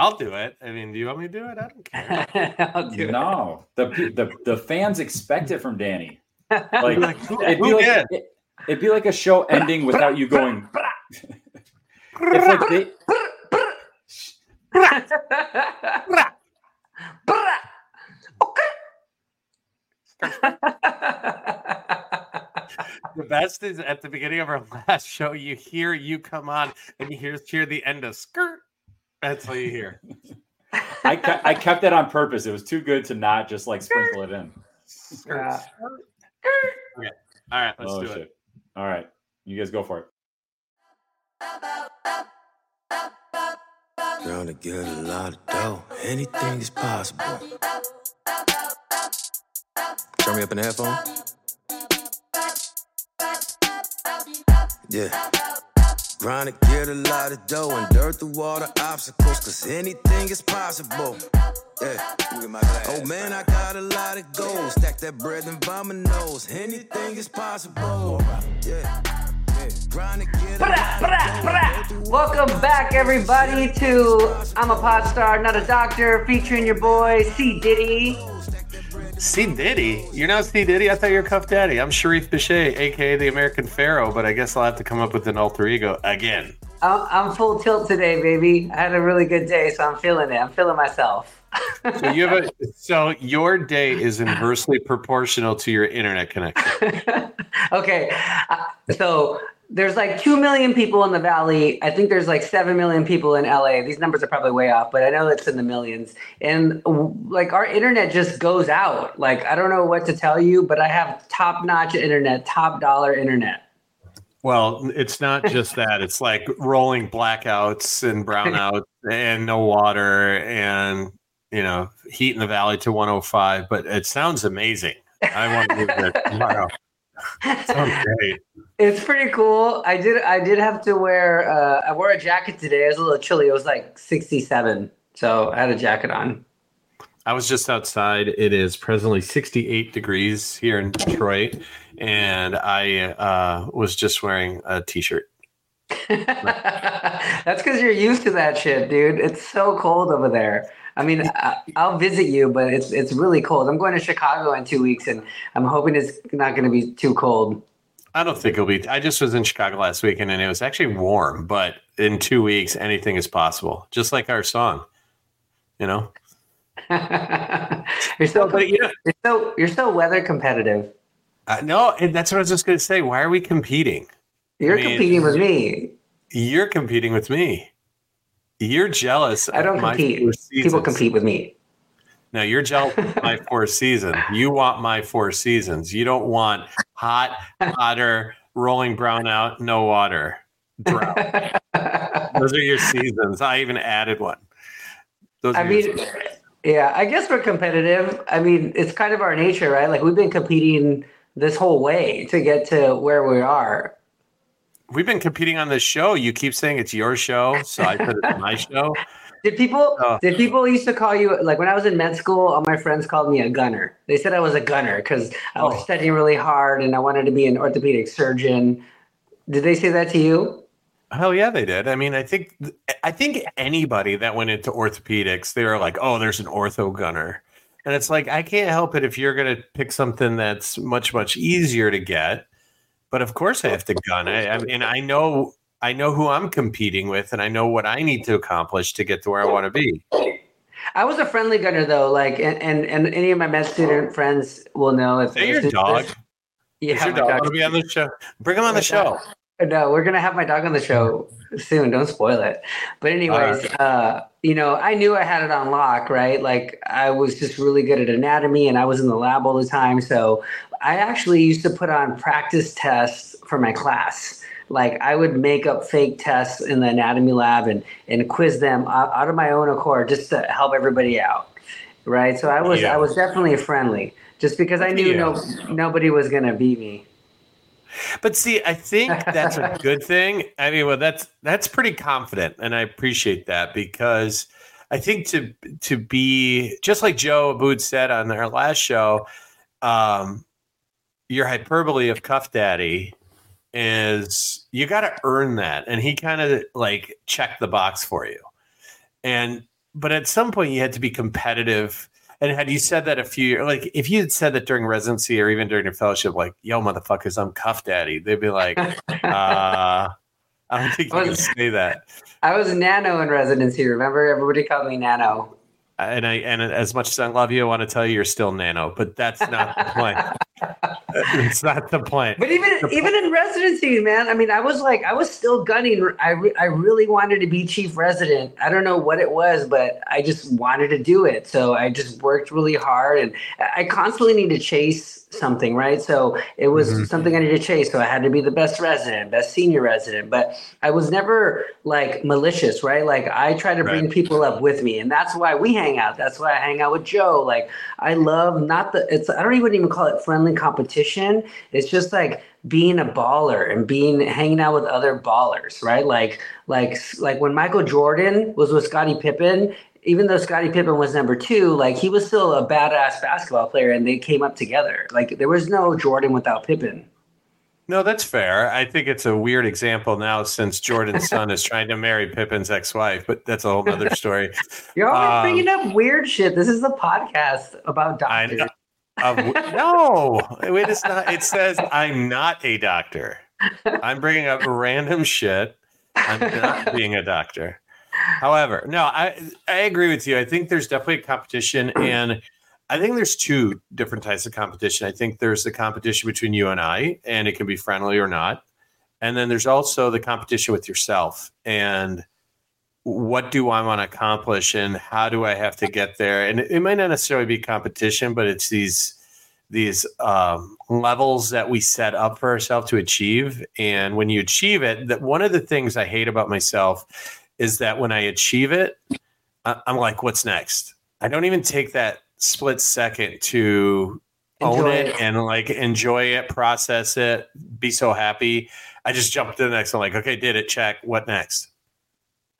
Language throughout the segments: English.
I'll do it. I mean, do you want me to do it? I don't care. I'll do it. No, the the the fans expect it from Danny. Like, Like, who- it'd be like did? it, would be like a show ending without you going. if like they, The best is at the beginning of our last show, you hear you come on and you hear, hear the end of skirt. That's all you hear. I ke- I kept that on purpose. It was too good to not just like sprinkle it in. Yeah. Okay. All right, let's oh do shit! it. All right, you guys go for it. Girl, to get a lot of dough, anything is possible. Turn me up in the headphone. Yeah. Grind to get a lot of dough and dirt through all the obstacles, cause anything is possible. Yeah. Oh man, I got a lot of goals. Stack that bread and vomit nose. Anything is possible. Yeah. Yeah. Grind to get a lot of dough and dirt through all Welcome back, everybody, to I'm a Pod Star, Not a Doctor, featuring your boy C Diddy. C Diddy, you're not C Diddy. I thought you were Cuff Daddy. I'm Sharif Bichet, aka the American Pharaoh, but I guess I'll have to come up with an alter ego again. I'm, I'm full tilt today, baby. I had a really good day, so I'm feeling it. I'm feeling myself. So you have a so your day is inversely proportional to your internet connection. okay, uh, so there's like 2 million people in the valley. I think there's like 7 million people in LA. These numbers are probably way off, but I know it's in the millions. And like our internet just goes out. Like, I don't know what to tell you, but I have top notch internet, top dollar internet. Well, it's not just that. It's like rolling blackouts and brownouts and no water and you know heat in the valley to 105. But it sounds amazing. I want to move there tomorrow. Sounds great. It's pretty cool. I did I did have to wear uh, I wore a jacket today. It was a little chilly. It was like 67. So I had a jacket on. I was just outside. It is presently 68 degrees here in Detroit, and I uh, was just wearing a t-shirt. That's because you're used to that shit, dude. It's so cold over there. I mean, I, I'll visit you, but it's it's really cold. I'm going to Chicago in two weeks, and I'm hoping it's not going to be too cold. I don't think it'll be. I just was in Chicago last weekend, and it was actually warm. But in two weeks, anything is possible. Just like our song, you know. you're so But you know, you're so you're so weather competitive. Uh, no, and that's what I was just going to say. Why are we competing? You're mean- competing with me. You're competing with me. You're jealous. I don't compete. People compete with me. No, you're jealous of my four seasons. You want my four seasons. You don't want hot, hotter, rolling brown out, no water, drought. Those are your seasons. I even added one. Those I mean, seasons. yeah, I guess we're competitive. I mean, it's kind of our nature, right? Like we've been competing this whole way to get to where we are. we've been competing on this show. You keep saying it's your show, so I put it on my show. Did people Oh. did people used to call you like when I was in med school, all my friends called me a gunner. They said I was a gunner because I was Oh. studying really hard and I wanted to be an orthopedic surgeon. Did they say that to you? Hell yeah, they did. I mean, I think I think anybody that went into orthopedics, they were like, "Oh, there's an ortho gunner," and it's like I can't help it if you're going to pick something that's much much easier to get. But of course, I have to gun. I, I mean, I know I know who I'm competing with, and I know what I need to accomplish to get to where I want to be. I was a friendly gunner though, like and and, and any of my med student friends will know if Hey, your dog. Yeah, Is your dog to be on the show? Bring him on the show. No, we're gonna have my dog on the show soon. Don't spoil it. But anyways, uh, you know, I knew I had it on lock, right? Like I was just really good at anatomy, and I was in the lab all the time. So I actually used to put on practice tests for my class. Like I would make up fake tests in the anatomy lab and and quiz them out, of my own accord just to help everybody out, right? So I was Yeah. I was definitely friendly, just because I knew no nobody was gonna beat me. But see, I think that's a good thing. I mean, well, that's that's pretty confident, and I appreciate that because I think to to be just like Joe Abboud said on our last show, um, your hyperbole of Cuff Daddy is you got to earn that, and he kind of like checked the box for you. And but at some point you had to be competitive. And had you said that a few years, like if you had said that during residency or even during your fellowship, like, yo, motherfuckers, I'm Cuff Daddy, they'd be like, uh, I don't think you can say that. I was Nano in residency. Remember, everybody called me Nano. And I and as much as I love you, I want to tell you you're still Nano, but that's not the point. It's not the point. But even The even in residency, man, I mean, I was like, I was still gunning. I re- I really wanted to be chief resident. I don't know what it was, but I just wanted to do it. So I just worked really hard, and I constantly need to chase something, right? So it was Mhm. something I needed to chase. So I had to be the best resident, best senior resident. But I was never like malicious, right? Like I try to bring Right. people up with me, and that's why we hang out. That's why I hang out with Joe. Like I love not the it's I don't even even call it friendly competition. It's just like being a baller and being hanging out with other ballers, right? Like like like when Michael Jordan was with Scottie Pippen, even though Scottie Pippen was number two, like he was still a badass basketball player and they came up together. Like there was no Jordan without Pippen. No, that's fair. I think it's a weird example now since Jordan's son is trying to marry Pippen's ex-wife, but that's a whole other story. You're always Um, bringing up weird shit. This is the podcast about doctors. Of- no, it is not. It says I'm not a doctor. I'm bringing up random shit. I'm not being a doctor. However, no, I I agree with you. I think there's definitely a competition, and I think there's two different types of competition. I think there's the competition between you and I, and it can be friendly or not. And then there's also the competition with yourself and what do I want to accomplish and how do I have to get there? And it, it might not necessarily be competition, but it's these these um, levels that we set up for ourselves to achieve. And when you achieve it, that one of the things I hate about myself is that when I achieve it, I'm like, what's next? I don't even take that split second to own it, it. and like enjoy it, process it, be so happy. I just jump to the next. I'm like, okay, did it. Check. What next?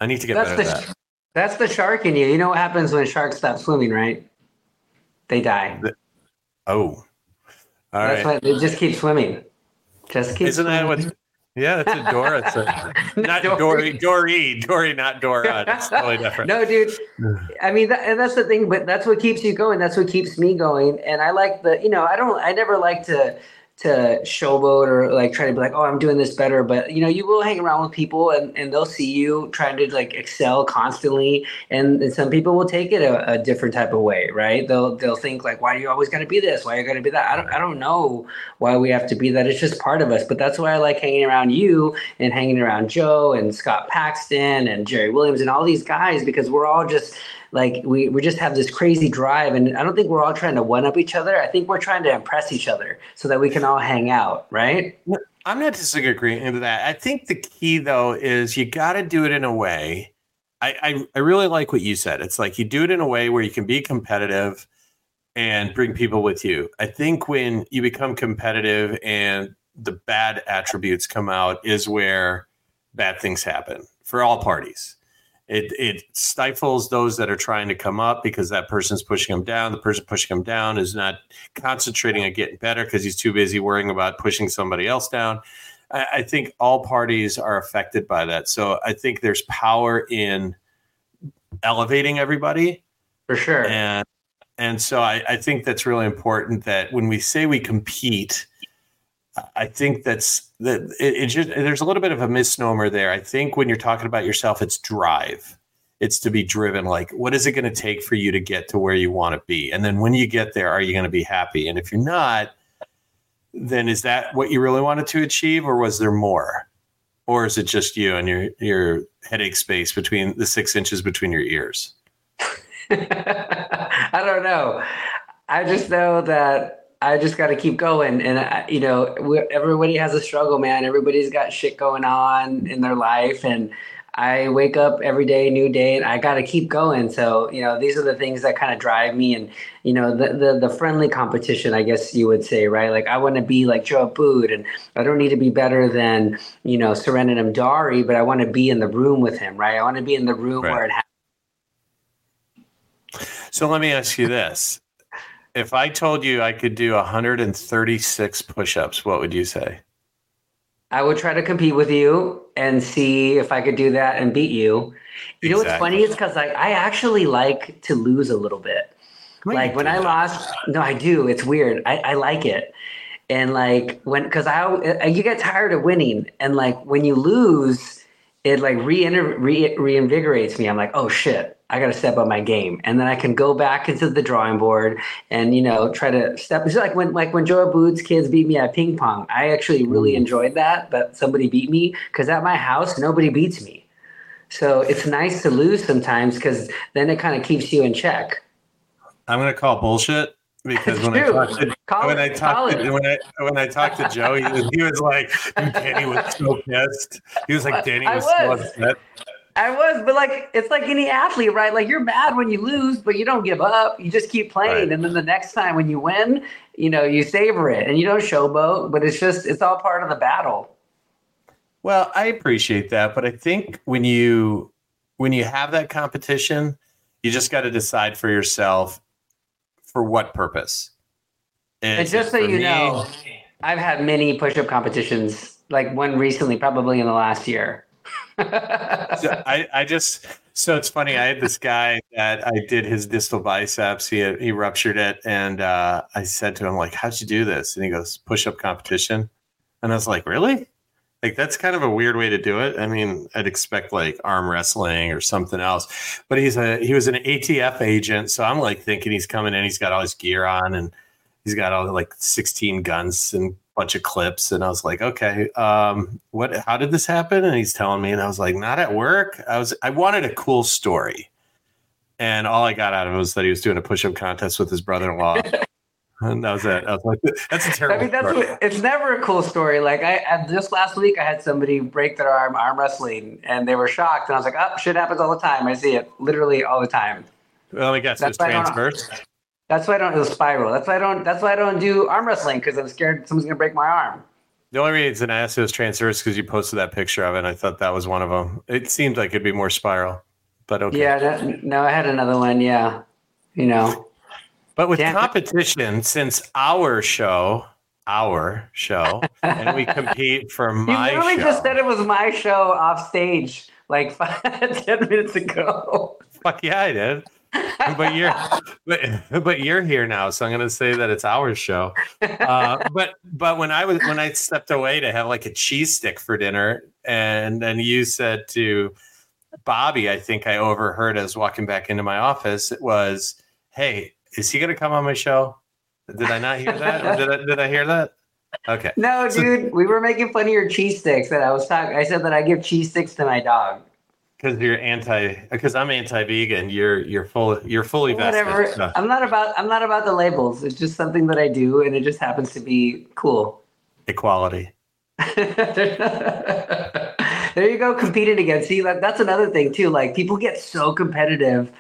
I need to get That's better the at that. that's the shark in you. You know what happens when sharks stop swimming, right? They die. Oh, all That's right. why they just keep swimming. Just keep. Isn't that what? Yeah, that's a Dora. It's a, not Dory. Dory. Dory. Dory, not Dora. It's totally different. No, dude. I mean, that, and that's the thing, but that's what keeps you going. That's what keeps me going. And I like the, you know, I don't, I never like to, to showboat or like try to be like, oh, I'm doing this better. But you know, you will hang around with people and, and they'll see you trying to like excel constantly. And, and some people will take it a, a different type of way, right? They'll, they'll think like, why are you always to be this? Why are you to be that? I don't, I don't know why we have to be that. It's just part of us. But that's why I like hanging around you and hanging around Joe and Scott Paxton and Jerry Williams and all these guys because we're all just like we, we just have this crazy drive and I don't think we're all trying to one up each other. I think we're trying to impress each other so that we can all hang out, right? I'm not disagreeing with that. I think the key though is you got to do it in a way. I, I I really like what you said. It's like you do it in a way where you can be competitive and bring people with you. I think when you become competitive and the bad attributes come out is where bad things happen for all parties. It it stifles those that are trying to come up because that person's pushing them down. The person pushing them down is not concentrating on getting better because he's too busy worrying about pushing somebody else down. I, I think all parties are affected by that. So I think there's power in elevating everybody For sure. and and so I, I think that's really important that when we say we compete i think that's that it, it just there's a little bit of a misnomer there. I think when you're talking about yourself it's drive. It's to be driven like what is it going to take for you to get to where you want to be? And then when you get there are you going to be happy? And if you're not then is that what you really wanted to achieve or was there more? Or is it just you and your your headache space between the six inches between your ears? I don't know. I just know that I just got to keep going. And, I, you know, we, everybody has a struggle, man. Everybody's got shit going on in their life. And I wake up every day, new day, and I got to keep going. So, you know, these are the things that kind of drive me. And, you know, the, the, the friendly competition, I guess you would say, right? Like, I want to be like Joe Boot, and I don't need to be better than, you know, Surena Namdari, but I want to be in the room with him, right? I want to be in the room Right. where it happens. So let me ask you this. If I told you I could do 136 push ups, what would you say? I would try to compete with you and see if I could do that and beat you. You know what's funny is because like I actually like to lose a little bit. Like when I lost, no, I do. It's weird. I, I like it, and like when because I you get tired of winning, and like when you lose, it like re re reinvigorates me. I'm like, oh shit, I got to step up my game, and then I can go back into the drawing board and you know try to step. It's like when like when Joe Booth's kids beat me at ping pong. I actually really mm. enjoyed that that somebody beat me because at my house nobody beats me. So it's nice to lose sometimes because then it kind of keeps you in check. I'm gonna call bullshit because when I talked to when. I talked to, when I when I talked to Joe, he was, he was like, Danny was so pissed. He was like, Danny I was, so was. upset. I was, but like it's like any athlete, right? Like you're mad when you lose, but you don't give up. You just keep playing, Right. and then the next time when you win, you know you savor it, and you don't showboat. But it's just it's all part of the battle. Well, I appreciate that, but I think when you when you have that competition, you just got to decide for yourself for what purpose. And Is just so you me? know, I've had many push-up competitions, like one recently, probably in the last year. So I, I just so it's funny. I had this guy that I did his distal biceps. He he ruptured it, and uh, I said to him like, "How'd you do this?" And he goes, "Push up competition." And I was like, "Really?" Like that's kind of a weird way to do it. I mean, I'd expect like arm wrestling or something else, but he's a he was an ATF agent, so I'm like thinking he's coming in. He's got all his gear on, and he's got all like 16 guns and bunch of clips and i was like okay um what how did this happen and he's telling me and i was like not at work i was i wanted a cool story and all i got out of it was that he was doing a push-up contest with his brother-in-law and that was it i was like that's a terrible I mean, that's story. what, it's never a cool story. Like I, I just last week, I had somebody break their arm arm wrestling, and they were shocked. And I was like, "Oh, shit happens all the time. I see it literally all the time." well i guess it was That's I transverse That's why I don't. do spiral. That's why I don't. That's why I don't do arm wrestling because I'm scared someone's gonna break my arm. the only reason i asked it was transverse because you posted that picture of it and i thought that was one of them it seemed like it'd be more spiral but okay Yeah. That, no, I had another one. Yeah. You know. But with Damn. competition, since our show, our show, and we compete for my. You literally show. just said it was my show off stage like five, ten minutes ago. Fuck yeah, I did. but you're but, but you're here now, so I'm gonna say that it's our show. Uh, but but when I was when I stepped away to have like a cheese stick for dinner, and then you said to Bobby, I think I overheard as walking back into my office, it was, "Hey, is he gonna come on my show?" Did I not hear that? Did I did I hear that? Okay. No, So- dude, we were making fun of your cheese sticks. That I was talking. I said that I give cheese sticks to my dog. Because you're anti, because I'm anti-vegan. You're you're full. You're fully vested. Whatever. so- I'm not about. I'm not about the labels. It's just something that I do, and it just happens to be cool. equality. there you go, competing again. See, that, that's another thing too. Like people get so competitive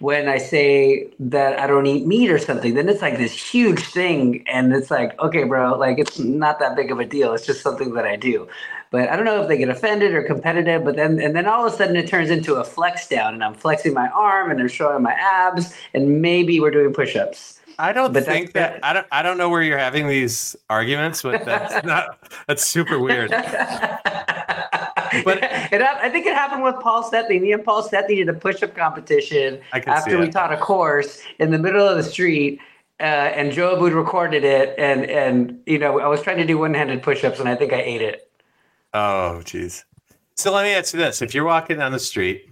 when I say that I don't eat meat or something. Then it's like this huge thing, and it's like, okay, bro, like it's not that big of a deal. It's just something that I do. But I don't know if they get offended or competitive. But then, and then all of a sudden, it turns into a flex down, and I'm flexing my arm, and I'm showing my abs, and maybe we're doing push-ups. I don't But think that I don't I don't know where you're having these arguments, but that's not that's super weird. but it, I think it happened with Paul Stethney. Me and Paul Stethney did a push-up competition I can see after we taught a course in the middle of the street. Uh, and Joe Abboud recorded it, and and you know I was trying to do one-handed push-ups, and I think I ate it. Oh, geez. So let me ask you this: If you're walking down the street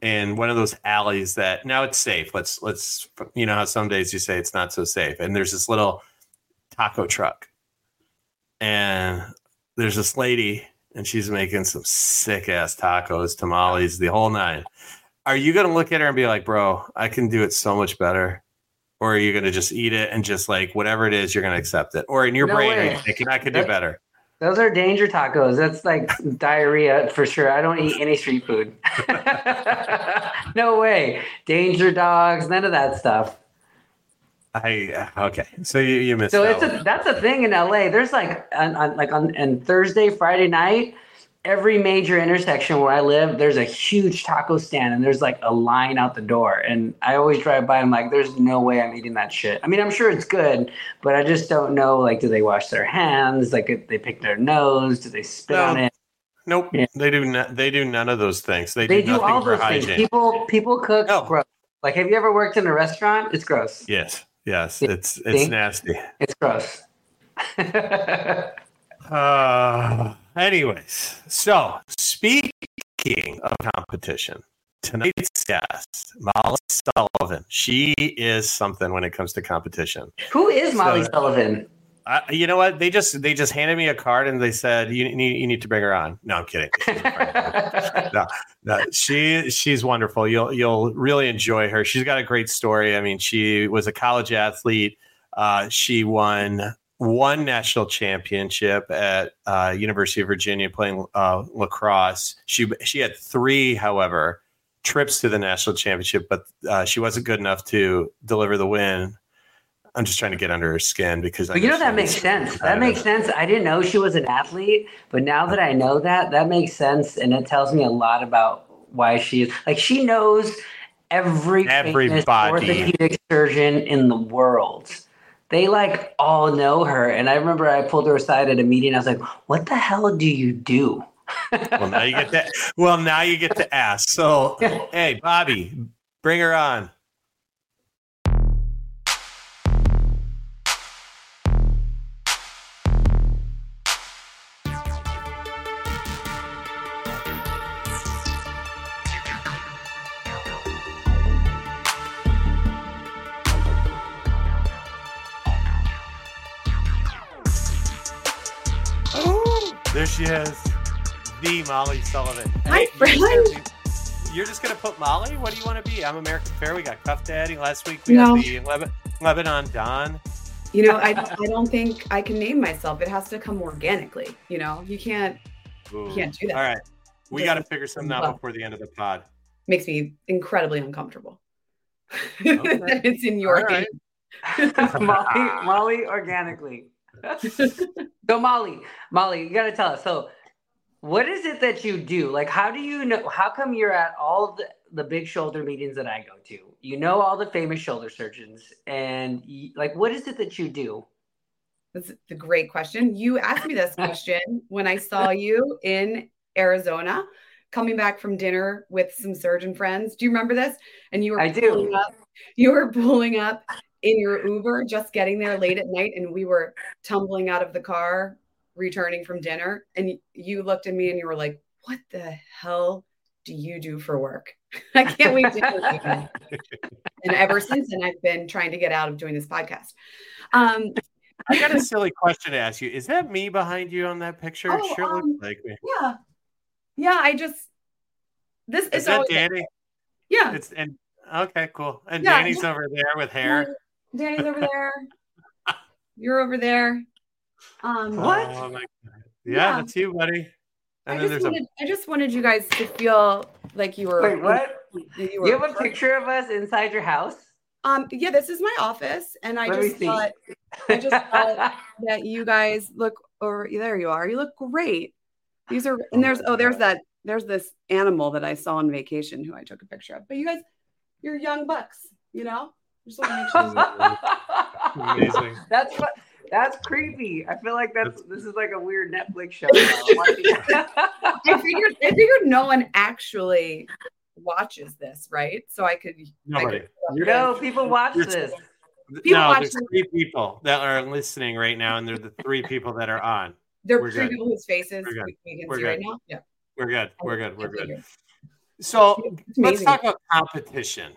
in one of those alleys that now it's safe, let's let's you know how some days you say it's not so safe, and there's this little taco truck, and there's this lady, and she's making some sick ass tacos, tamales, the whole nine. Are you gonna look at her and be like, "Bro, I can do it so much better"? Or are you going to just eat it and just like whatever it is, you're going to accept it? Or in your No brain, are way. you thinking I could do better? Those are danger tacos. That's like diarrhea for sure. I don't eat any street food. no way. Danger dogs. None of that stuff. I uh, okay. So you, you missed So that it's one. a, that's a thing in LA. There's like on, on like on, on Thursday, Friday night, every major intersection where I live, there's a huge taco stand and there's like a line out the door. And I always drive by and I'm like, there's no way I'm eating that shit. I mean, I'm sure it's good, but I just don't know. Like, do they wash their hands? Like, if they pick their nose? Do they spit No. on it? Nope, Yeah. they do. No, they do none of those things. They, They do do nothing all for those hygiene. things. People people cook No. gross. Like, have you ever worked in a restaurant? It's gross. Yes, yes, it's it's nasty. It's gross. Uh, anyways, so speaking of competition, tonight's guest, Molly Sullivan, she is something when it comes to competition. Who is Molly So- Sullivan? Uh, you know what? They just they just handed me a card and they said you need you need to bring her on. No, I'm kidding. She's no, no, she she's wonderful. You'll you'll really enjoy her. She's got a great story. I mean, she was a college athlete. Uh, she won one national championship at uh, University of Virginia playing uh, lacrosse. She she had three, however, trips to the national championship, but uh, she wasn't good enough to deliver the win. I'm just trying to get under her skin because you know that makes sense. That makes sense. I didn't know she was an athlete, but now that I know that, that makes sense, and it tells me a lot about why she is. Like she knows every Everybody. orthopedic surgeon in the world. They like all know her, and I remember I pulled her aside at a meeting. I was like, "What the hell do you do?" Well, now you get to. Well, now you get to ask. So, hey, Bobby, bring her on. The Molly Sullivan. Hi, Hey, you're just friend. gonna You're just gonna put Molly. What do you want to be? I'm American Fair. We got Cuff Daddy last week. We No. had the Leb- Lebanon Don. You know, I, I don't think I can name myself. It has to come organically. You know, you can't Ooh. you can't do that. All right, we got to figure something out before the end of the pod. Makes me incredibly uncomfortable. Okay. that it's in your All right. game. Molly, Molly, organically. so Molly, Molly, you gotta tell us. So, what is it that you do? Like, how do you know? How come you're at all the the big shoulder meetings that I go to? You know all the famous shoulder surgeons, and you, like, what is it that you do? That's a great question. You asked me this question when I saw you in Arizona, coming back from dinner with some surgeon friends. Do you remember this? And you were I do. up. You were pulling up in your Uber, just getting there late at night, and we were tumbling out of the car, returning from dinner. And you looked at me and you were like, "What the hell do you do for work?" I can't wait to hear you again. And ever since then, I've been trying to get out of doing this podcast. Um, I got a silly question to ask you. Is that me behind you on that picture? Oh, sure um, looks like me. Yeah. Yeah, I just this Is is that Danny? yeah. It's and okay, cool. And Yeah, Danny's over there with hair. Danny's over there. You're over there. Um What? Oh, my God. Yeah, Yeah. that's you, buddy. I And then just there's wanted I just wanted you guys to feel like you were Wait, what? that you were You have a picture of us inside your house? um yeah, this is my office and I Let just thought I just thought that you guys look or there you are. You look great. These are and there's oh there's that there's this animal that I saw on vacation who I took a picture of. But you guys, you're young bucks, you know? Just want to make sure. Amazing. That's what. That's creepy. I feel like that's this is like a weird Netflix show. I'm watching- I figured I figured no one actually watches this, right? So I could I Nobody. could no, people watch You're- this. People no, watch there's this- three people that are listening right now, and they're the three people that are on. there We're three good. people whose faces We're good. we, we can We're see good. right now. Yeah. We're good. We're good. We're good. So let's talk about competition.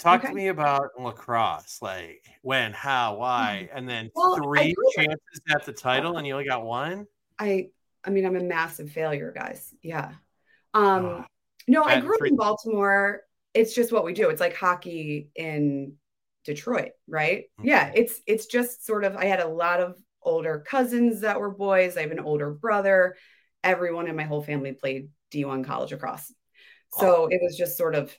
Talk to me about lacrosse, like when, how, why, and then Well, three chances at the title, and you only got one. I I mean I'm a massive failure, guys. Yeah. Um Oh, no, I grew up in Baltimore. It's just what we do. It's like hockey in Detroit, right? Yeah, it's it's just sort of I had a lot of older cousins that were boys. I have an older brother. Everyone in my whole family played D1 college lacrosse. So it was just sort of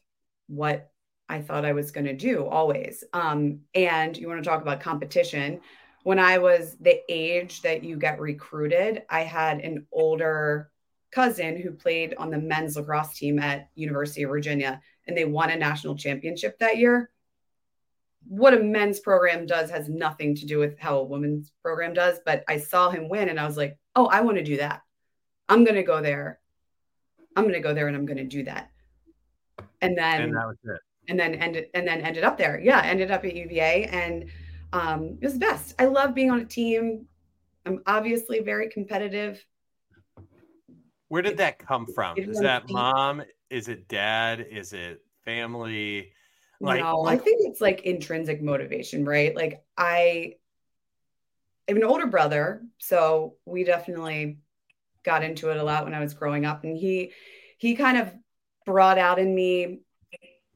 what I thought I was going to do always. Um, and you want to talk about competition. When I was the age that you get recruited, I had an older cousin who played on the men's lacrosse team at University of Virginia and they won a national championship that year. What a men's program does has nothing to do with how a women's program does, but I saw him win and I was like, "Oh, I want to do that. I'm going to go there. I'm going to go there and I'm going to do that." And then And that was it. And then ended and then ended up there. Yeah, ended up at UVA and um, it was the best. I love being on a team. I'm obviously very competitive. Where did that come from? Is that mom? Is it dad? Is it family? Like, no, I think it's like intrinsic motivation, right? Like I I have an older brother, so we definitely got into it a lot when I was growing up. And he he kind of brought out in me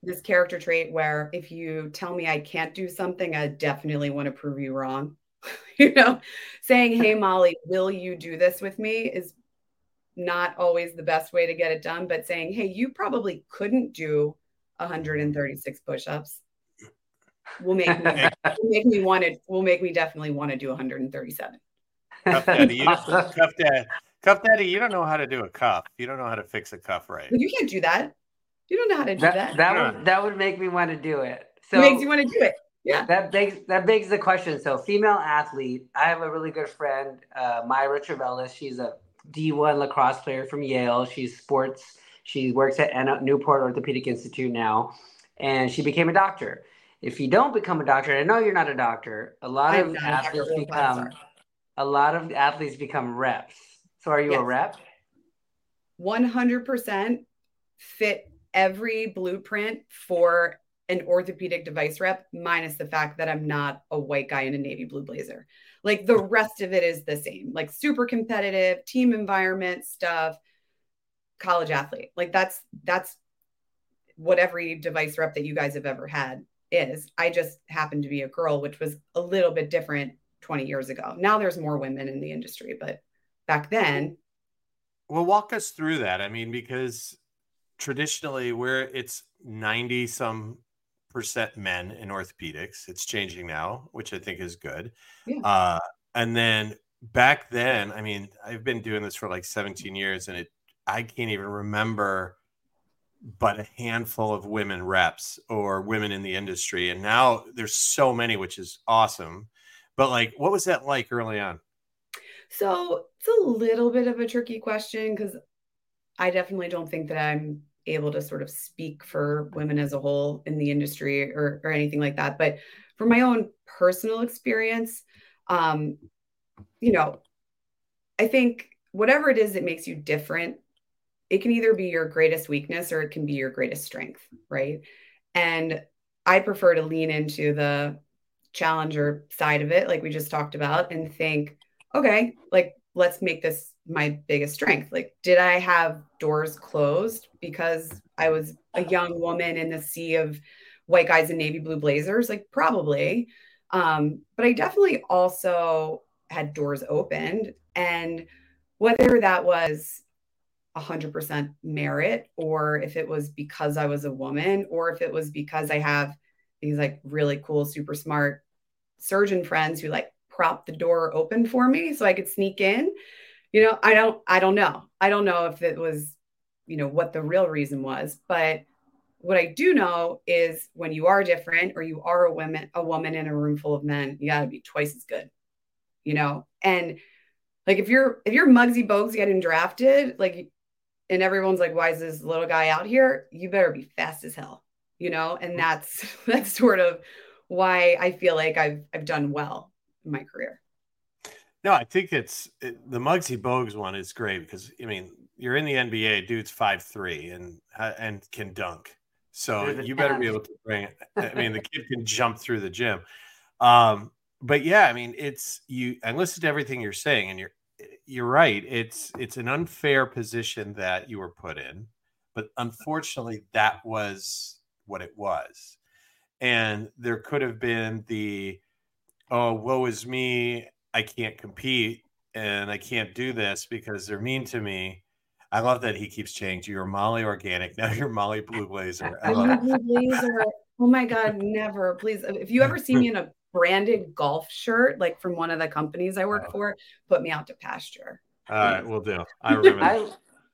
this character trait where if you tell me I can't do something, I definitely want to prove you wrong. you know, saying, Hey Molly, will you do this with me is not always the best way to get it done, but saying, Hey, you probably couldn't do 136 push-ups will make me will make me want to will make me definitely want to do 137. cuff daddy, you don't, cuff daddy, cuff daddy, you don't know how to do a cuff. You don't know how to fix a cuff right. You can't do that. You don't know how to do that. that, that Yeah. would that would make me want to do it. So it makes you want to do it. Yeah. that begs that begs the question. So female athlete, I have a really good friend, uh, Myra Travellis. She's a D1 lacrosse player from Yale. She's sports. She works at N- Newport Orthopedic Institute now, and she became a doctor. If you don't become a doctor, and I know you're not a doctor. A lot I'm of not a athletes become a lot of athletes become reps. So are you a rep? 100% fit every blueprint for an orthopedic device rep, minus the fact that I'm not a white guy in a navy blue blazer. Like the rest of it is the same, like super competitive, team environment stuff, college athlete. Like that's that's what every device rep that you guys have ever had is. I just happened to be a girl, which was a little bit different 20 years ago. Now there's more women in the industry, but back then, Well, walk us through that. I mean, because traditionally, where it's 90 some percent men in orthopedics, it's changing now, which I think is good. Yeah. Uh, and then back then, I mean, I've been doing this for like 17 years and it, I can't even remember but a handful of women reps or women in the industry. And now there's so many, which is awesome. But like, what was that like early on? So it's a little bit of a tricky question because I definitely don't think that I'm able to sort of speak for women as a whole in the industry or, or anything like that. But from my own personal experience, um, you know, I think whatever it is that makes you different, it can either be your greatest weakness or it can be your greatest strength, right? And I prefer to lean into the challenger side of it, like we just talked about, and think, okay, like let's make this my biggest strength. Like, did I have doors closed because I was a young woman in the sea of white guys in navy blue blazers? Like, probably. Um, but I definitely also had doors opened. And whether that was 100% merit or if it was because I was a woman or if it was because I have these like really cool, super smart surgeon friends who like prop the door open for me so I could sneak in. You know, I don't I don't know. I don't know if it was, you know, what the real reason was, but what I do know is when you are different or you are a woman a woman in a room full of men, you got to be twice as good. You know, and like if you're if you're Muggsy Bogues getting drafted, like and everyone's like, why is this little guy out here? You better be fast as hell, you know? And that's that's sort of why I feel like I've I've done well in my career. No, I think it's it, the Muggsy Bogues one is great because I mean you're in the NBA, dude's five three and uh, and can dunk, so you better be able to bring it. I mean, the kid can jump through the gym. Um, but yeah, I mean, it's you. I listened to everything you're saying, and you're you're right. It's it's an unfair position that you were put in, but unfortunately, that was what it was, and there could have been the oh, woe is me. I can't compete and I can't do this because they're mean to me. I love that he keeps changing. You're Molly Organic. Now you're Molly Blue Blazer. I love Blue blazer. Oh my God, never. Please. If you ever see me in a branded golf shirt, like from one of the companies I work uh-huh. for, put me out to pasture. All right, we'll do. I remember. I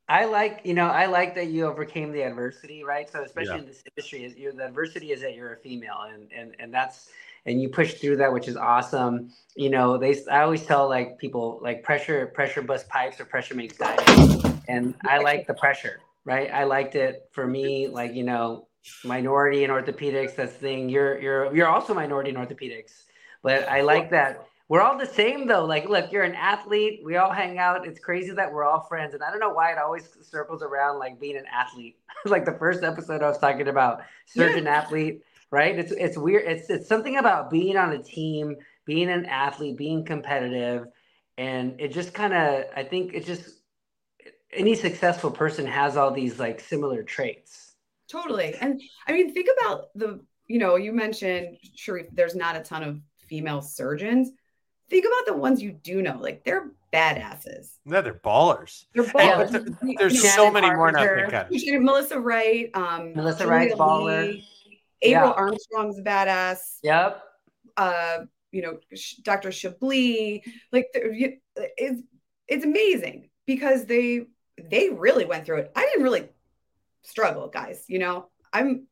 I like, you know, I like that you overcame the adversity, right? So especially Yeah. in this industry, is you're, the adversity is that you're a female, and and and that's and you push through that, which is awesome. You know, they I always tell like people like pressure pressure bust pipes or pressure makes diamonds, and I like the pressure, right? I liked it for me, like you know, minority in orthopedics. That's the thing. You're you're you're also minority in orthopedics, but I like that we're all the same though. Like, look, you're an athlete. We all hang out. It's crazy that we're all friends. And I don't know why it always circles around like being an athlete. like the first episode I was talking about surgeon athlete, right? It's it's weird. It's it's something about being on a team, being an athlete, being competitive. And it just kind of I think it just any successful person has all these like similar traits. Totally. And I mean, think about the, you know, you mentioned, Sharif, there's not a ton of female surgeons. Think about the ones you do know. Like they're badasses. No, they're ballers. They're ballers. but th- You there's know, so Shannon many more now. Carpenter. Thank God. you should- Melissa Wright, um, Melissa Julia Wright's baller. Lee, April Yeah. Armstrong's a badass. Yep. Uh, you know, Dr. Chablis, like it's it's amazing because they they really went through it. I didn't really struggle, guys. You know, I'm.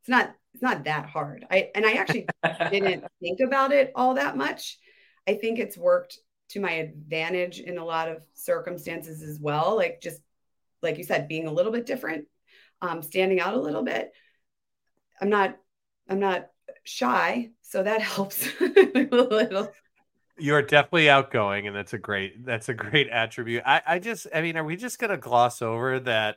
It's not it's not that hard. I and I actually didn't think about it all that much. I think it's worked to my advantage in a lot of circumstances as well. Like just like you said, being a little bit different, um, standing out a little bit. I'm not I'm not shy, so that helps a little. You're definitely outgoing, and that's a great that's a great attribute. I, I just I mean, are we just gonna gloss over that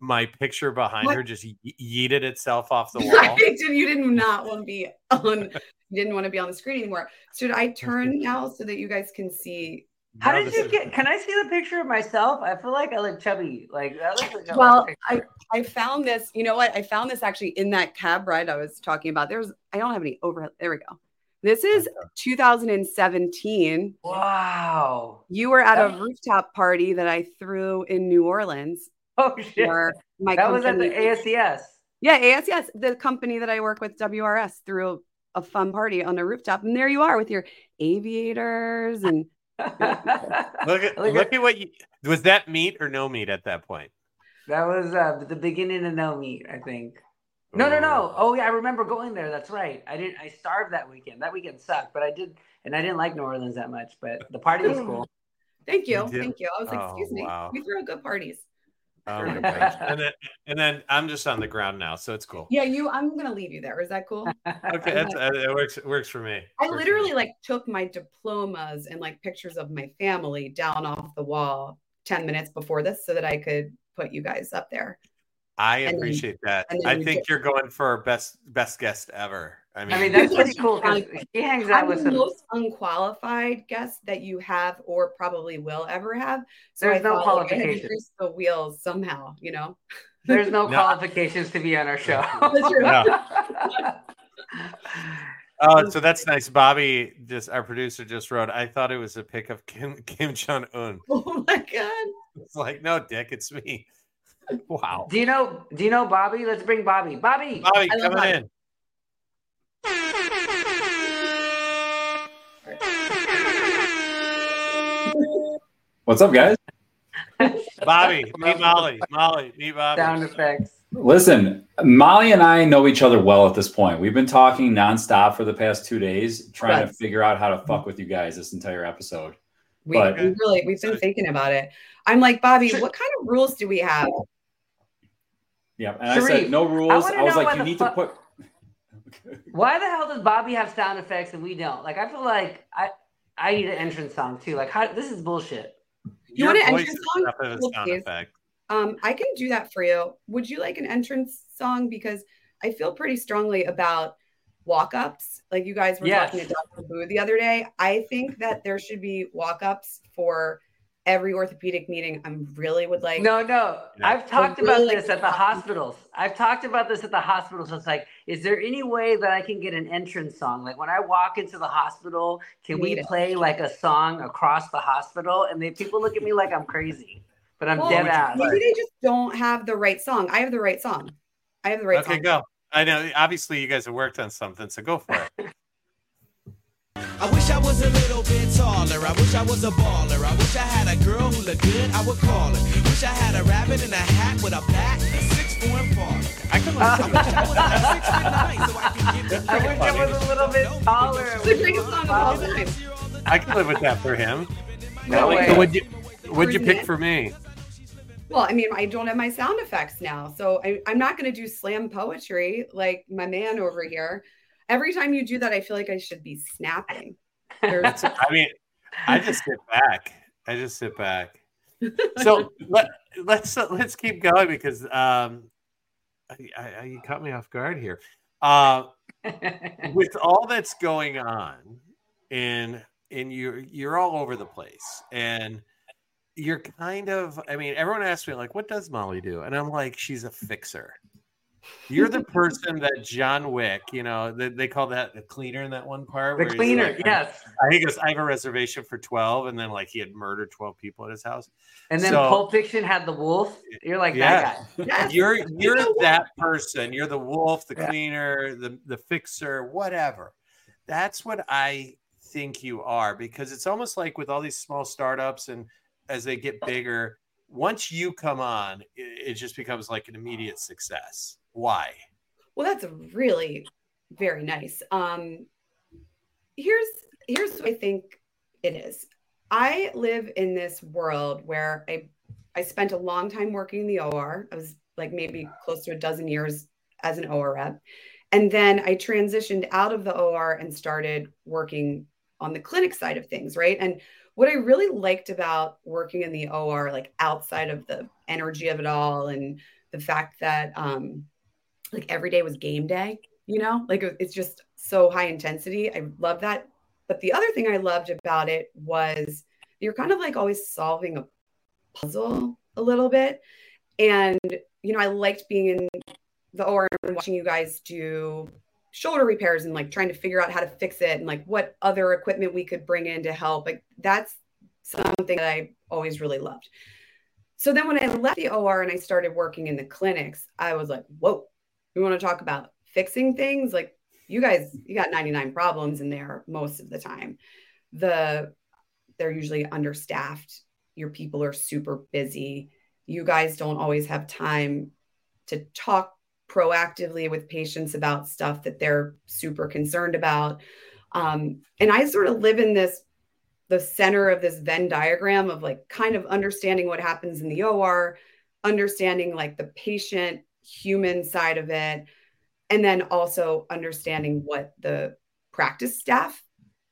my picture behind What? her just ye- yeeted itself off the I wall? did you did not want to be on you didn't want to be on the screen anymore. Should I turn now so that you guys can see? How did you get? Can I see the picture of myself? I feel like I look chubby. Like that looks like a Well, picture. I found this, you know what? I found this actually in that cab ride I was talking about. There's I don't have any overhead. There we go. This is 2017. wow. You were at a rooftop party that I threw in New Orleans Oh shit. for my That was at the company. ASCS. Yeah, ASS, the company that I work with, WRS, threw a fun party on a rooftop. And there you are with your aviators and Look at Look look at what you was that meat or no meat at that point? That was uh, the beginning of no meat, I think. No, no, no. Oh yeah, I remember going there. That's right. I didn't. I starved that weekend. That weekend sucked, but I did, and I didn't like New Orleans that much. But the party was cool. thank you. You? Thank you. I was like, Oh, excuse me. wow. We throw good parties. Oh my gosh. and then and then I'm just on the ground now, so it's cool. Yeah, you I'm gonna leave you there. Is that cool? Okay, that's, uh, it works. It works for me. I Works literally me. like took my diplomas and like pictures of my family down off the wall 10 minutes before this so that I could put you guys up there. I and then- appreciate that. I you think ju- you're going for best best guest ever. I mean, I mean, that's pretty cool because he hangs out I'm with the some. most unqualified guest that you have or probably will ever have. So There's I no thought, like, I had to qualifications. grease the wheels somehow, you know? There's no No. qualifications to be on our show. That's true. oh, so that's nice. Bobby, just our producer, just wrote. I thought it was a pic of Kim Kim Jong Un. Oh my God. It's like, no, Dick, it's me. Wow, do you know? Do you know Bobby? Let's bring Bobby. Bobby. Bobby I coming Bobby. in. What's up, guys? Bobby, meet Molly. Molly, meet Bobby. Sound effects. Listen, Molly and I know each other well at this point. We've been talking nonstop for the past two days, trying to figure out how to fuck with you guys this entire episode. We, But- we really, we've been thinking about it. I'm like, Bobby, what kind of rules do we have? Yeah, and I said no rules. wanna I, was like, you need fu- to put. Why the hell does Bobby have sound effects and we don't? Like, I feel like I I need an entrance song too. Like, how this is bullshit. You Your want an entrance song? enough of a Well, sound please. effect. Um, I can do that for you. Would you like an entrance song? Because I feel pretty strongly about walk ups. Like you guys were Yes. talking to Dr. Boo the other day. I think that there should be walk ups for every orthopedic meeting. I'm really would like. No, no. Yeah. I've talked really about like this at the hospitals. I've talked about this at the hospitals. It's like, is there any way that I can get an entrance song? Like when I walk into the hospital, can we Need it. play like a song across the hospital? And then people look at me like I'm crazy, but I'm Well, dead ass. Maybe they just don't have the right song. I have the right song. I have the right Okay, song. go. I know. Obviously, you guys have worked on something, so go for it. I wish I was a little bit taller. I wish I was a baller. I wish I had a girl who looked good. I would call her. Wish I had a rabbit in a hat with a bat and a six four and four. I could I wish I was like six foot nine so I could give I wish I was a little bit taller. The greatest song of all time. I could live with that for him. No way. So what'd you what'd you pick for me? Well, I mean, I don't have my sound effects now, so I, I'm not going to do slam poetry like my man over here. Every time you do that, I feel like I should be snapping. There's, I mean, I just sit back. I just sit back. So let let's uh, let's keep going because um, I, I, I, you caught me off guard here. Uh, with all that's going on, and and you're you're all over the place, and you're kind of. I mean, everyone asks me like, "What does Molly do?" And I'm like, "She's a fixer." You're the person that John Wick, you know, they, they call that the cleaner in that one part. the cleaner, like, yes. I think goes, I have a reservation for 12, and then like he had murdered 12 people at his house. And then So- Pulp Fiction had the wolf. You're like Yeah. that guy. Yes. You're you're that person. You're the wolf, the Yeah. cleaner, the the fixer, whatever. That's what I think you are because it's almost like with all these small startups and as they get bigger, once you come on, it, it just becomes like an immediate success. Why? Well, that's really very nice. Um, here's here's what I think it is. I live in this world where I I spent a long time working in the OR. I was like maybe close to a dozen years as an OR rep. And then I transitioned out of the OR and started working on the clinic side of things, right? And what I really liked about working in the OR, like outside of the energy of it all and the fact that um, like every day was game day, you know, like it's just so high intensity. I love that. But the other thing I loved about it was you're kind of like always solving a puzzle a little bit. And, you know, I liked being in the OR and watching you guys do shoulder repairs and like trying to figure out how to fix it and like what other equipment we could bring in to help. Like that's something that I always really loved. So then when I left the OR and I started working in the clinics, I was like, whoa, we want to talk about fixing things? Like you guys, you got 99 problems in there most of the time. The they're usually understaffed. Your people are super busy. You guys don't always have time to talk proactively with patients about stuff that they're super concerned about. Um, and I sort of live in this the center of this Venn diagram of like kind of understanding what happens in the OR, understanding like the patient human side of it, and then also understanding what the practice staff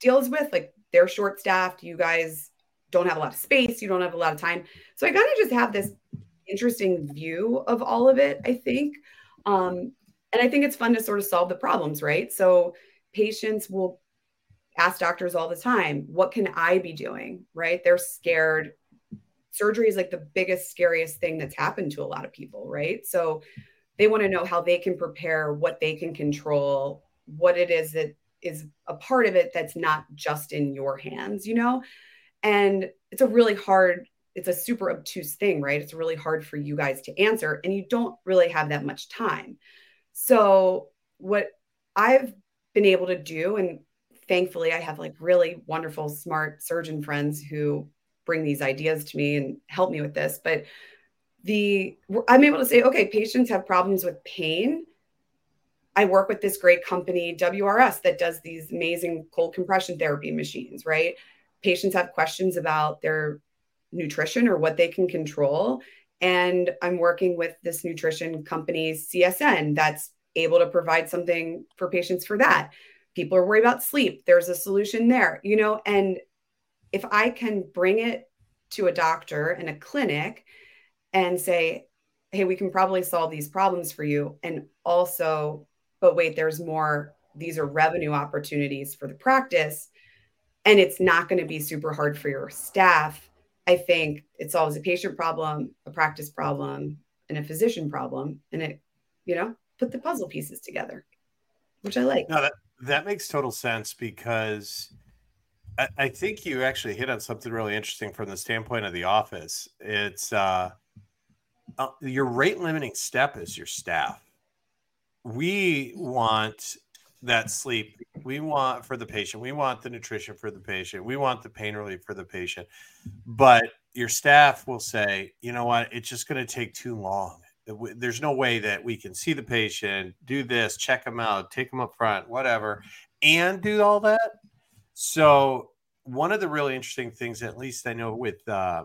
deals with. Like they're short staffed, you guys don't have a lot of space, you don't have a lot of time. So I kind of just have this interesting view of all of it, I think. Um, and I think it's fun to sort of solve the problems, right? So patients will ask doctors all the time, what can I be doing? Right? They're scared. Surgery is like the biggest, scariest thing that's happened to a lot of people, right? So they want to know how they can prepare, what they can control, what it is that is a part of it that's not just in your hands, you know? And it's a really hard, it's a super obtuse thing, right? It's really hard for you guys to answer, and you don't really have that much time. So, what I've been able to do, and thankfully, I have like really wonderful, smart surgeon friends who bring these ideas to me and help me with this. But the I'm able to say, okay, patients have problems with pain. I work with this great company, WRS, that does these amazing cold compression therapy machines, right? Patients have questions about their nutrition or what they can control. And I'm working with this nutrition company, CSN, that's able to provide something for patients for that. People are worried about sleep. There's a solution there, you know, and if I can bring it to a doctor and a clinic and say, hey, we can probably solve these problems for you. And also, but wait, there's more. These are revenue opportunities for the practice. And it's not going to be super hard for your staff. I think it solves a patient problem, a practice problem, and a physician problem. And it, you know, put the puzzle pieces together, which I like. No, that that makes total sense because I, I think you actually hit on something really interesting from the standpoint of the office. It's uh, uh, your rate limiting step is your staff. We want that sleep we want for the patient. We want the nutrition for the patient. We want the pain relief for the patient. But your staff will say, you know what, it's just going to take too long. There's no way that we can see the patient, do this, check them out, take them up front, whatever, and do all that. So one of the really interesting things, at least I know with uh,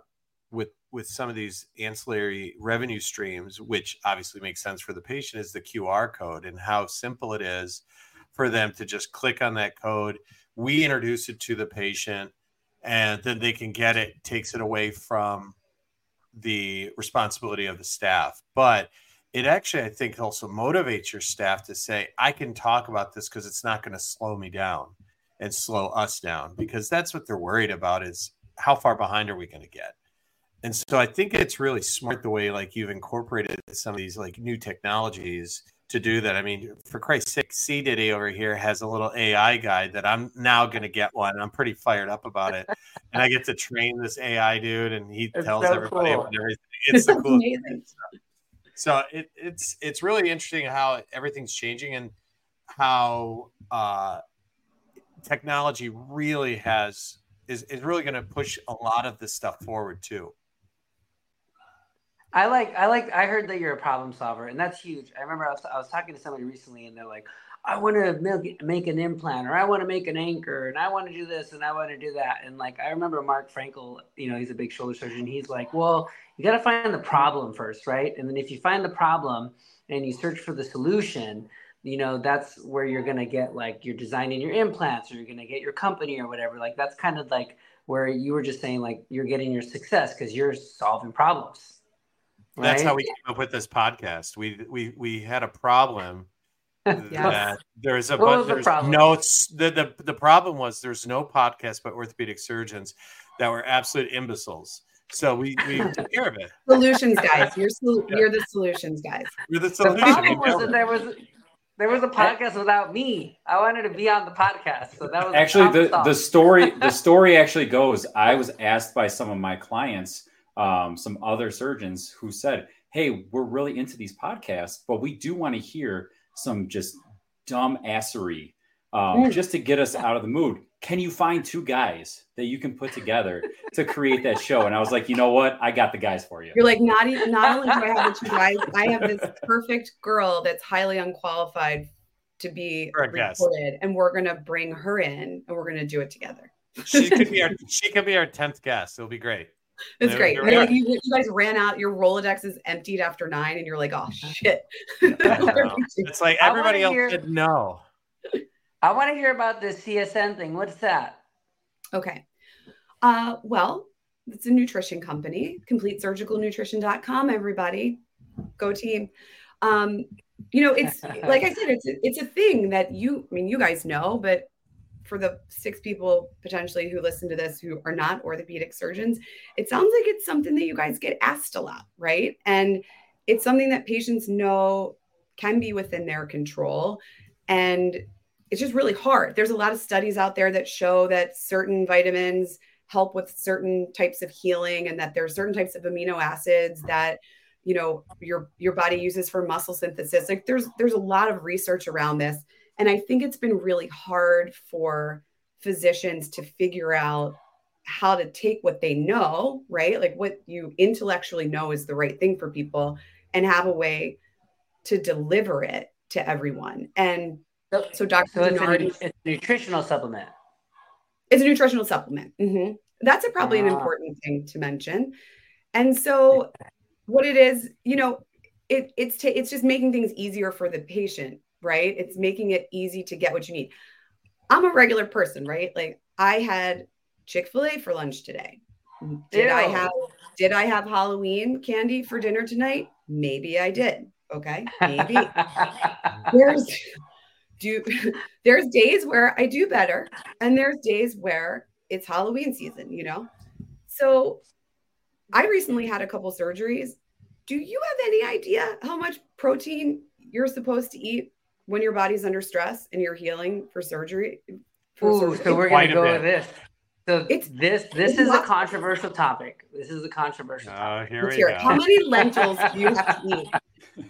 with with some of these ancillary revenue streams, which obviously makes sense for the patient, is the QR code and how simple it is for them to just click on that code. We introduce it to the patient, and then they can get it. Takes it away from the responsibility of the staff, but it actually I think also motivates your staff to say, "I can talk about this because it's not going to slow me down." and slow us down because that's what they're worried about is how far behind are we going to get and so i think it's really smart the way like you've incorporated some of these like new technologies to do that. I mean for christ's sake c diddy over here has a little ai guide that i'm now going to get one. I'm pretty fired up about it. And i get to train this ai dude and he it's tells so everybody cool. everything it's the cool so it, it's it's really interesting how everything's changing and how uh technology really has is, is really going to push a lot of this stuff forward too. I like I like I heard that you're a problem solver and that's huge. I remember I was, I was talking to somebody recently and they're like, I want to make, an implant or I want to make an anchor and I want to do this and I want to do that. And like I remember Mark Frankle, you know, he's a big shoulder surgeon. He's like, well, you got to find the problem first, right? And then if you find the problem and you search for the solution, you know that's where you're going to get like you're designing your implants or you're going to get your company or whatever like that's kind of like where you were just saying like you're getting your success because you're solving problems right? that's how we came up with this podcast we we we had a problem that there's a bunch there's the notes the, the the problem was there's no podcast by orthopedic surgeons that were absolute imbeciles so we we took care of it. Solutions guys, you're you're the solutions guys. You're the solution. The problem was that there was there was a podcast without me. I wanted to be on the podcast, so that was actually the the story. the story actually goes. I was asked by some of my clients, um, some other surgeons, who said, "Hey, we're really into these podcasts, but we do want to hear some just dumb assery, um, mm. just to get us out of the mood." can you find two guys that you can put together to create that show? And I was like, you know what? I got the guys for you. You're like, not even, not only do I have the two guys, I have this perfect girl that's highly unqualified to be recorded, and we're gonna bring her in, and we're gonna do it together. she could be our she could be our tenth guest. It'll be great. It's great. Like you, you, guys ran out. Your Rolodex is emptied after nine, and you're like, "Oh shit!" it's like everybody else hear, did know. I want to hear about this CSN thing. What's that? Okay. Uh, well, it's a nutrition company, completesurgicalnutrition.com, everybody. Go team. Um, you know, it's like I said, it's a, it's a thing that you, I mean, you guys know, but for the six people potentially who listen to this who are not orthopedic surgeons, it sounds like it's something that you guys get asked a lot, right? And it's something that patients know can be within their control. And it's just really hard. There's a lot of studies out there that show that certain vitamins help with certain types of healing and that there are certain types of amino acids that you know your your body uses for muscle synthesis like there's there's a lot of research around this and i think it's been really hard for physicians to figure out how to take what they know right like what you intellectually know is the right thing for people and have a way to deliver it to everyone and so, Dr. So it's, a, it's, a, nutritional supplement. It's a nutritional supplement. Mm-hmm. That's a, probably an ah. important thing to mention. And so, what it is, you know, it, it's t- it's just making things easier for the patient, right? It's making it easy to get what you need. I'm a regular person, right? Like I had Chick Fil A for lunch today. Did Ew. I have Did I have Halloween candy for dinner tonight? Maybe I did. Okay, maybe. There's do there's days where I do better and there's days where it's Halloween season, you know? So I recently had a couple surgeries. Do you have any idea how much protein you're supposed to eat when your body's under stress and you're healing for surgery? For Ooh, surgery? so we're gonna go with this. So It's- this this it's is a controversial topic. This is a controversial Oh, topic. here Let's we hear go. it. How many lentils do you have to eat?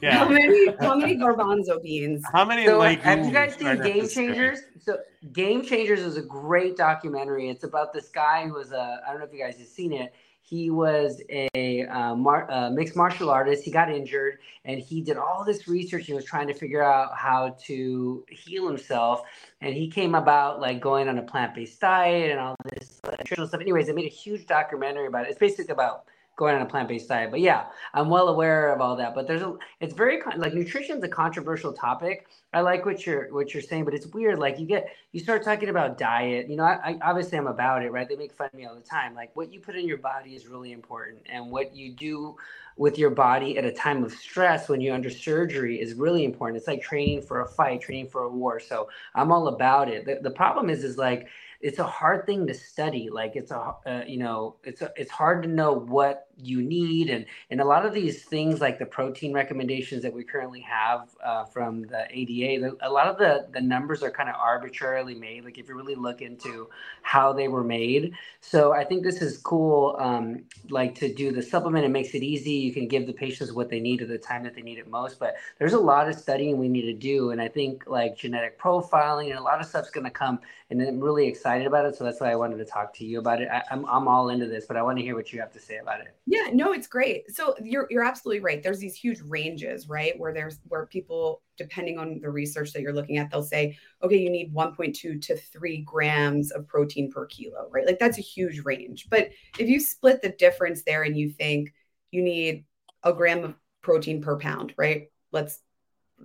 Yeah. How many how many garbanzo beans? How many So legumes have you guys seen Game necessary? Changers? So Game Changers is a great documentary. It's about this guy who was a I don't know if you guys have seen it. He was a uh, mar- uh, mixed martial artist. He got injured, and he did all this research. He was trying to figure out how to heal himself, and he came about like going on a plant based diet and all this nutritional stuff. Anyways, they made a huge documentary about it. It's basically about going on a plant based diet. But yeah, I'm well aware of all that. But there's a it's very like nutrition's a controversial topic. I like what you're what you're saying, but it's weird. Like you get you start talking about diet. You know, I, I obviously I'm about it, right? They make fun of me all the time. Like what you put in your body is really important, and what you do with your body at a time of stress when you're under surgery is really important. It's like training for a fight, training for a war. So I'm all about it. The, the problem is, is like it's a hard thing to study. Like it's a uh, you know it's a, it's hard to know what you need and and a lot of these things like the protein recommendations that we currently have uh, from the ADA, a lot of the the numbers are kind of arbitrarily made. Like if you really look into how they were made, so I think this is cool. Um, like to do the supplement, it makes it easy. You can give the patients what they need at the time that they need it most. But there's a lot of studying we need to do, and I think like genetic profiling and a lot of stuff's going to come. And I'm really excited about it, so that's why I wanted to talk to you about it. I, I'm I'm all into this, but I want to hear what you have to say about it. Yeah, no, it's great. So you're you're absolutely right. There's these huge ranges, right? Where there's where people, depending on the research that you're looking at, they'll say, okay, you need 1.2 to 3 grams of protein per kilo, right? Like that's a huge range. But if you split the difference there and you think you need a gram of protein per pound, right? Let's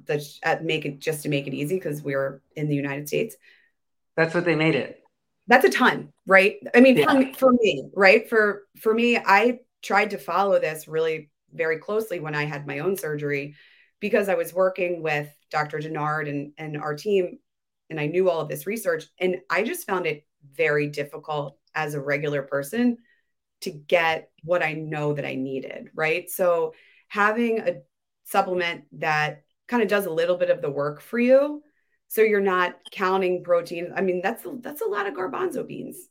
let's uh, make it just to make it easy because we're in the United States. That's what they made it. That's a ton, right? I mean, Yeah. for, me- for me, right? For for me, I tried to follow this really very closely when I had my own surgery because I was working with Dr. Denard and and our team, and I knew all of this research, and I just found it very difficult as a regular person to get what I know that I needed, right? So having a supplement that kind of does a little bit of the work for you so you're not counting protein i mean that's a, that's a lot of garbanzo beans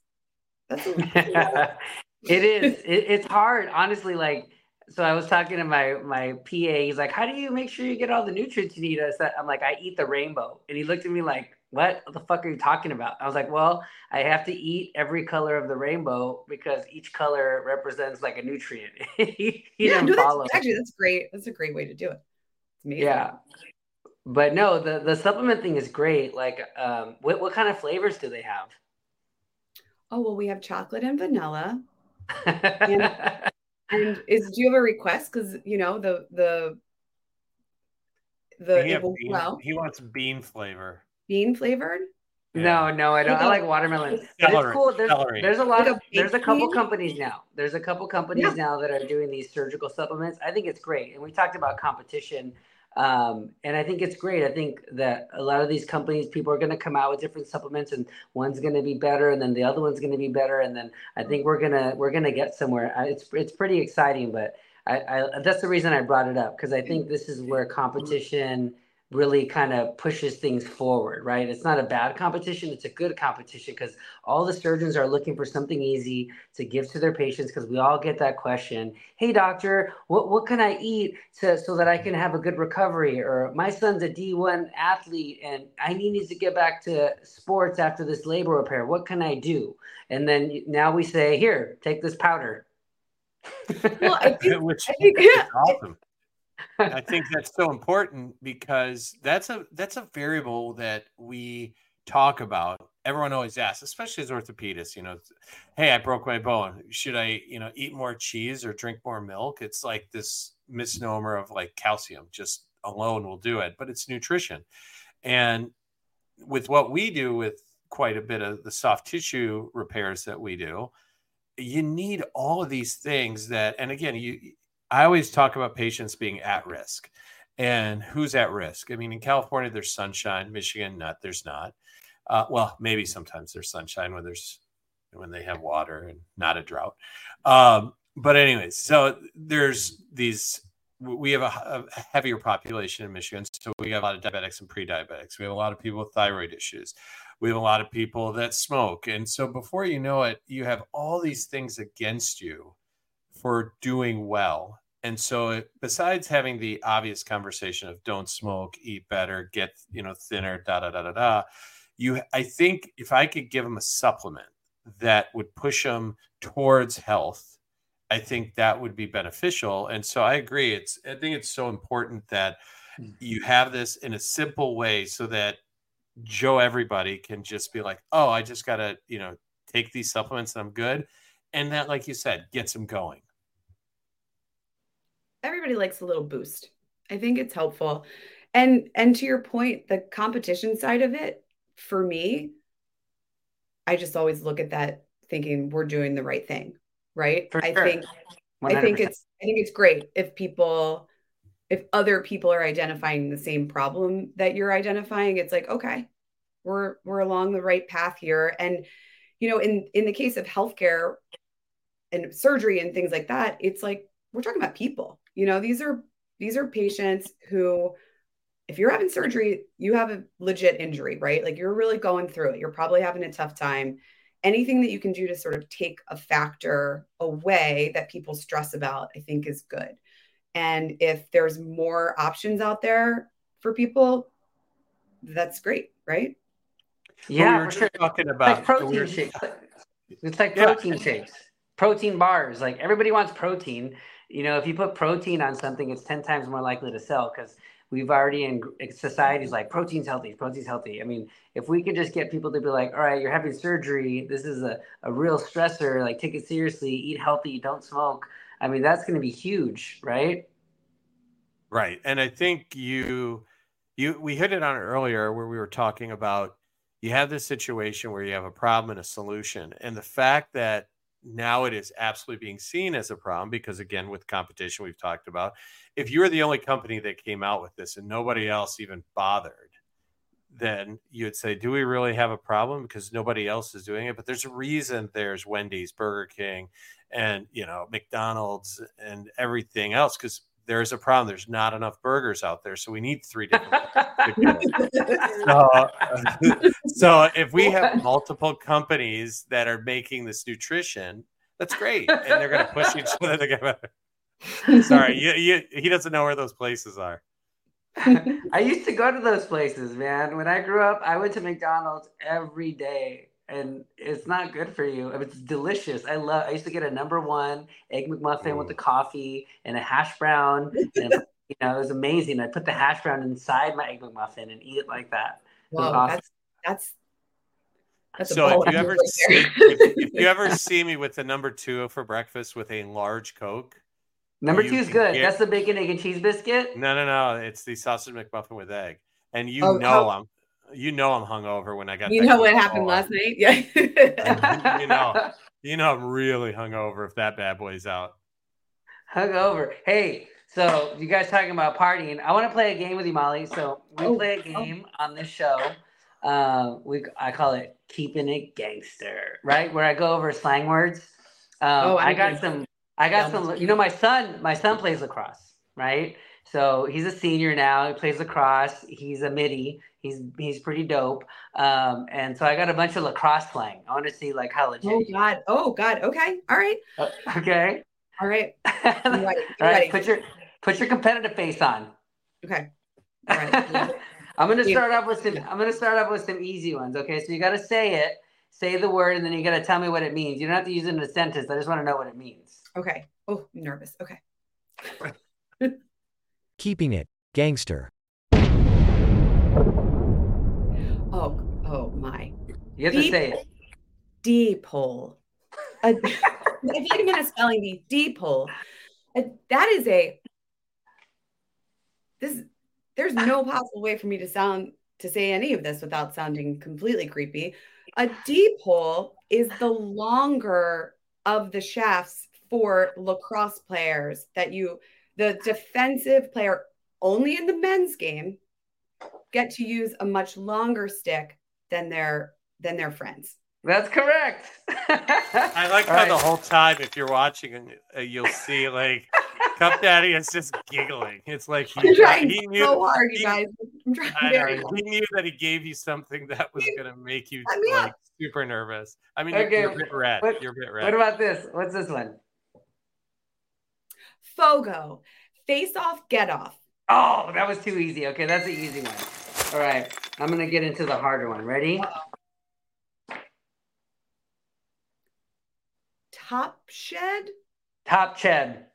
that's a, that's a lot. it is. It, it's hard, honestly. Like, so I was talking to my my PA. He's like, "How do you make sure you get all the nutrients you need?" I said, "I'm like, I eat the rainbow," and he looked at me like, "What the fuck are you talking about?" I was like, "Well, I have to eat every color of the rainbow because each color represents like a nutrient." he he yeah no, that's, actually that's great that's a great way to do it it's amazing Yeah. But no, the the supplement thing is great. Like, um, what what kind of flavors do they have? oh well we have chocolate and vanilla and is do you have a request because you know the the the he, it have will- bean- well he wants bean flavor. bean flavored No, no, I don't. I Like like watermelon. Celery, it's cool. There's, celery. there's a lot Like of there's a couple bean? companies now. There's a couple companies Yeah. now that are doing these surgical supplements. I think it's great. And we talked about competition. Um, and I think it's great. I think that a lot of these companies, people are going to come out with different supplements, and one's going to be better, and then the other one's going to be better, and then I think we're gonna we're gonna get somewhere. I- It's it's pretty exciting, but I, I that's the reason I brought it up because I think this is where competition really kind of pushes things forward, right? It's not a bad competition, it's a good competition because all the surgeons are looking for something easy to give to their patients because we all get that question. Hey doctor, what, what can I eat to, so that I can have a good recovery? Or my son's a D1 athlete and I need needs to get back to sports after this labral repair. What can I do? And then now we say, here, take this powder. well i think, Which I think yeah awesome. I think that's so important because that's a that's a variable that we talk about. Everyone always asks, especially as orthopedists, you know, hey, I broke my bone. Should I, you know, eat more cheese or drink more milk? It's like this misnomer of like calcium just alone will do it, but it's nutrition. And with what we do with quite a bit of the soft tissue repairs that we do, you need all of these things that and again, you I always talk about patients being at risk. And who's at risk? I mean, in California, there's sunshine. Michigan, not. There's not. Uh, well, maybe sometimes there's sunshine when there's when they have water and not a drought. Um, but anyways, so there's these. We have a, a heavier population in Michigan, So we have a lot of diabetics and pre-diabetics. We have a lot of people with thyroid issues. We have a lot of people that smoke. And so before you know it, you have all these things against you for doing well. And so it, besides having the obvious conversation of don't smoke, eat better, get, you know, thinner, da da da da da, you I think if I could give them a supplement that would push them towards health, I think that would be beneficial. And so I agree. It's I think it's so important that Hmm. you have this in a simple way so that Joe everybody can just be like, oh, I just gotta, you know, take these supplements and I'm good. And that, like you said, gets them going. Everybody likes a little boost. I think it's helpful. And and to your point, the competition side of it, for me, I just always look at that thinking we're doing the right thing, right? For I sure. think I think it's I think it's great if people if other people are identifying the same problem that you're identifying, it's like, okay, we're we're along the right path here. And you know, in in the case of healthcare and surgery and things like that, it's like we're talking about people. You know, these are these are patients who if you're having surgery, you have a legit injury, right? Like you're really going through it. You're probably having a tough time. Anything that you can do to sort of take a factor away that people stress about, I think is good. And if there's more options out there for people, that's great, right? But we Yeah, were sure. talking about like protein we were- shakes. It's like Yeah. protein shakes, protein bars. Like everybody wants protein. You know, if you put protein on something, it's ten times more likely to sell because we've already in societies like protein's healthy, protein's healthy. I mean, if we could just get people to be like, all right, you're having surgery, this is a, a real stressor, like take it seriously, eat healthy, don't smoke. I mean, that's going to be huge, right? Right. And I think you you we hit it on earlier where we were talking about you have this situation where you have a problem and a solution. And the fact that now it is absolutely being seen as a problem because again with competition we've talked about if you're the only company that came out with this and nobody else even bothered then you would say do we really have a problem? because nobody else is doing it but there's a reason there's wendy's burger king and you know mcdonald's and everything else because there's a problem there's not enough burgers out there so we need three different so, uh, so if we have multiple companies that are making this nutrition that's great and they're going to push each other together. sorry you, you, he doesn't know where those places are I used to go to those places, man. When I grew up, I went to McDonald's every day, and it's not good for you. It's delicious. I love. I used to get a number one egg McMuffin with the mm. coffee and a hash brown. And, you know, it was amazing. I put the hash brown inside my egg McMuffin and eat it like that. It Wow, awesome. that's that's that's so if you ever right see, if, if you ever see me with the number two for breakfast with a large coke Number two is good. get- That's the bacon, egg, and cheese biscuit. no no no it's the sausage mcmuffin with egg and you Oh, know how- i'm you know i'm hungover when i got you know what happened last night? Yeah. You know. you know i'm really hungover if that bad boy's out Hungover. Hey, so you guys talking about partying? I want to play a game with you, Molly. So we Oh, play a game on this show. Uh, we I call it keeping it gangster, right? Where I go over slang words. Um, Oh, I, I got do. some. I got Yeah. some. You know, my son. My son plays lacrosse, right? So he's a senior now. He plays lacrosse. He's a midi. He's he's pretty dope. Um, and so I got a bunch of lacrosse slang. I want to see like how legit. oh you- God. Oh God. Okay. All right. Okay. All right. All I'm ready. I'm right. ready. Put your put your competitive face on. Okay. All right. I'm gonna start off with some. I'm gonna start off with some easy ones. Okay, so you got to say it, say the word, and then you got to tell me what it means. You don't have to use it in a sentence. I just want to know what it means. Okay. Oh, I'm nervous. Okay. Keeping it gangster. Oh. Oh my. You have to say it. Deep hole. A, if you give me a spelling bee, deep hole. A- that is a. This. There's no possible way for me to sound to say any of this without sounding completely creepy. A deep hole is the longer of the shafts for lacrosse players that you, the defensive player, only in the men's game, get to use a much longer stick than their than their friends. That's correct. I like All how the whole time, if you're watching, uh, you'll see like Cuff Daddy is just giggling. It's like I'm he, trying he knew so hard, you he- guys. I'm trying very know, hard. he knew that he gave you something that was gonna make you like up. super nervous. I mean, Okay, you're a bit red. what- you're a bit red. What about this? What's this one? Fogo, face off, get off. Oh, that was too easy. Okay, that's the easy one. All right, I'm gonna get into the harder one. Ready? Top shed. Top shed.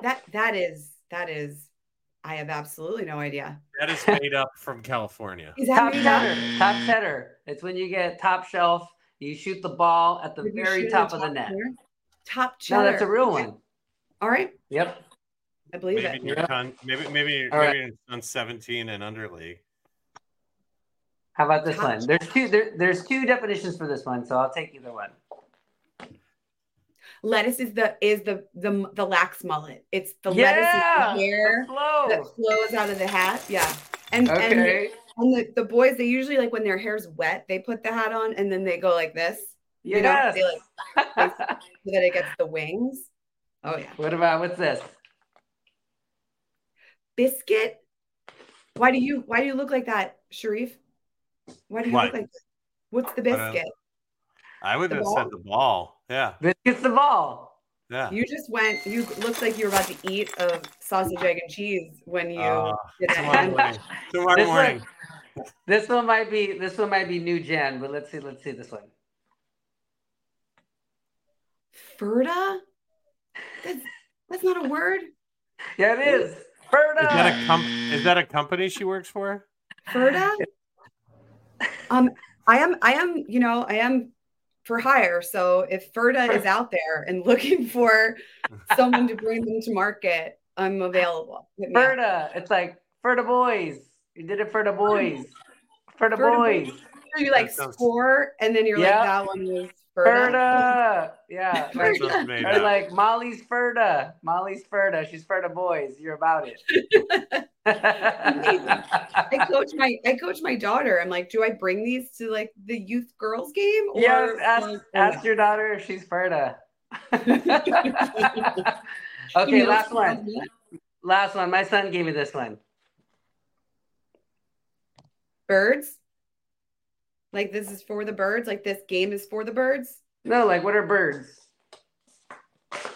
That that is that is. I have absolutely no idea. that is made up from California. Is that Top made cheddar. Top cheddar. It's when you get top shelf. You shoot the ball at the Did very shoot top of the net. cheddar? Top No, that's a real one. All right, Yep. I believe Maybe it. your son, maybe maybe All maybe your son's 17 and under league. How about this one? There's two. There, there's two definitions for this one, so I'll take either one. Lettuce is the is the the the lax mullet. It's the yeah, lettuce the hair flow. that flows out of the hat. Yeah, and and Okay. and the, the boys they usually like when their hair's wet they put the hat on and then they go like this you know, yes. they, like- so that it gets the wings. Oh yeah, what about what's this? Biscuit. Why do you why do you look like that, Sharif? Why do you What? look like? What's the biscuit? I would The have ball? said the ball. Yeah, Biscuits the ball. yeah. You just went. You looked like you were about to eat a sausage, egg, and cheese when you Uh, did tomorrow hand- morning. Tomorrow This morning. one, this one might be this one might be new gen, but let's see. Let's see this one. Ferda? That's that's not a word. Yeah, it is. Ferda. Is that a com- Is that a company she works for? Ferda? Um, I am I am, you know, I am for hire. So if Ferda is out there and looking for someone to bring them to market, I'm available. Hit. Ferda. It's like Ferda boys. You did it for the boys. For the Ferda boys. So you like That score, and then you're Yeah. like, that one was Ferda. Ferda. Yeah. That Like, or like Molly's Ferda. Molly's Ferda. She's Ferda boys. You're about it. I coach my I coach my daughter. I'm like, do I bring these to like the youth girls game? Or yes. Ask, or- ask oh, your daughter if she's Ferda. You okay. know, Last one. Last one. My son gave me this one. Birds. Like this is for the birds. Like this game is for the birds. No, like what are birds?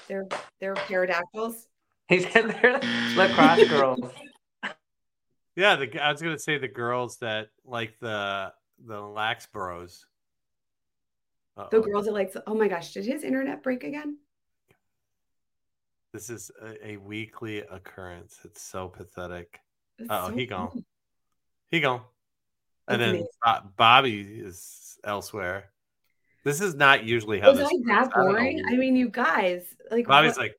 They're they're pterodactyls. He said they're lacrosse girls. Yeah, the, I was gonna say the girls that like the the lax bros. The Uh-oh. girls that like. Oh my gosh! Did his internet break again? This is a, a weekly occurrence. It's so pathetic. Oh, so he gone. funny. He gone. And then amazing. Bobby is elsewhere. This is not usually how Was this I works. that I boring? know. I mean, you guys like. Bobby's what- like,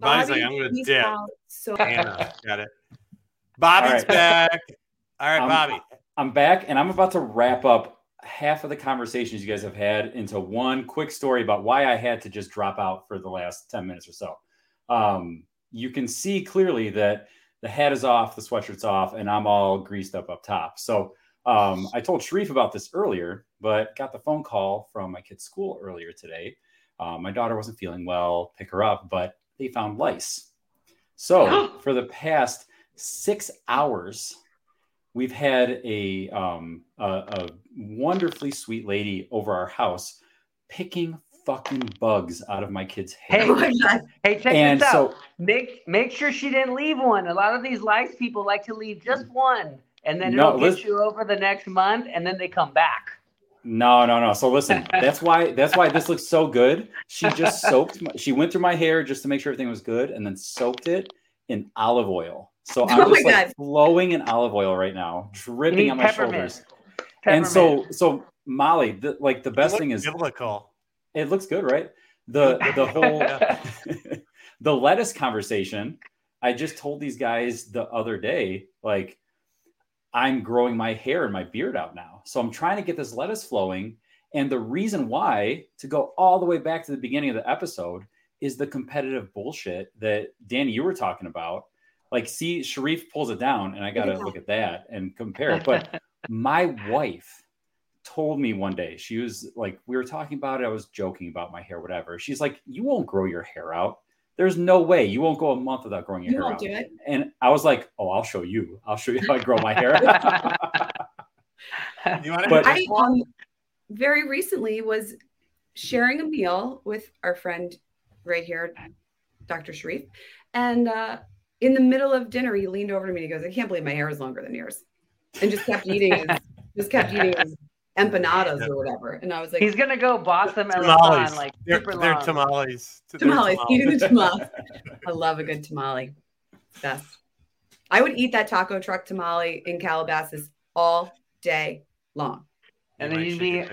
Bobby's like, I'm gonna peaced dip. So Anna, got it. Bobby's All right. back. All right, Um, Bobby. I'm back and I'm about to wrap up half of the conversations you guys have had into one quick story about why I had to just drop out for the last 10 minutes or so. Um, you can see clearly that the hat is off, the sweatshirt's off, and I'm all greased up up top. So um, I told Sharif about this earlier, but got the phone call from my kid's school earlier today. Um, my daughter wasn't feeling well, pick her up, but they found lice. So for the past six hours, we've had a, um, a, a wonderfully sweet lady over our house picking fucking bugs out of my kid's hair. Hey, hey, check and this out. so Make make sure she didn't leave one. A lot of these lice people like to leave just one, and then No, it'll get you over the next month, and then they come back. no, no, no. So listen, that's why that's why this looks so good. She just soaked. My, she went through my hair just to make sure everything was good, and then soaked it in olive oil. So oh I'm Oh just like God. flowing in olive oil right now, dripping mm, on my peppermint. shoulders. And so, so Molly, the, like the best thing is biblical. It looks good, right? The the whole the lettuce conversation. I just told these guys the other day, like I'm growing my hair and my beard out now. So I'm trying to get this lettuce flowing. And the reason why, to go all the way back to the beginning of the episode, is the competitive bullshit that Danny, you were talking about. Like, see, Sharif pulls it down, and I got to that. look at that and compare it. But my wife told me one day she was like we were talking about it i was joking about my hair whatever she's like you won't grow your hair out There's no way you won't go a month without growing your You hair won't out. do it. And I was like, oh, I'll show you. I'll show you how I grow my hair. You want to But- I um, very recently was sharing a meal with our friend right here, Dr. Sharif. And uh, in the middle of dinner, he leaned over to me and he goes, I can't believe my hair is longer than yours. And just kept eating his, just kept eating his empanadas or whatever. And I was like, He's gonna go Boston tamales. Marathon like they're, super they're long. tamales. They're tamales, eating the tamales. tamales. I love a good tamale. Best. I would eat that taco truck tamale in Calabasas all day long. And then you'd be-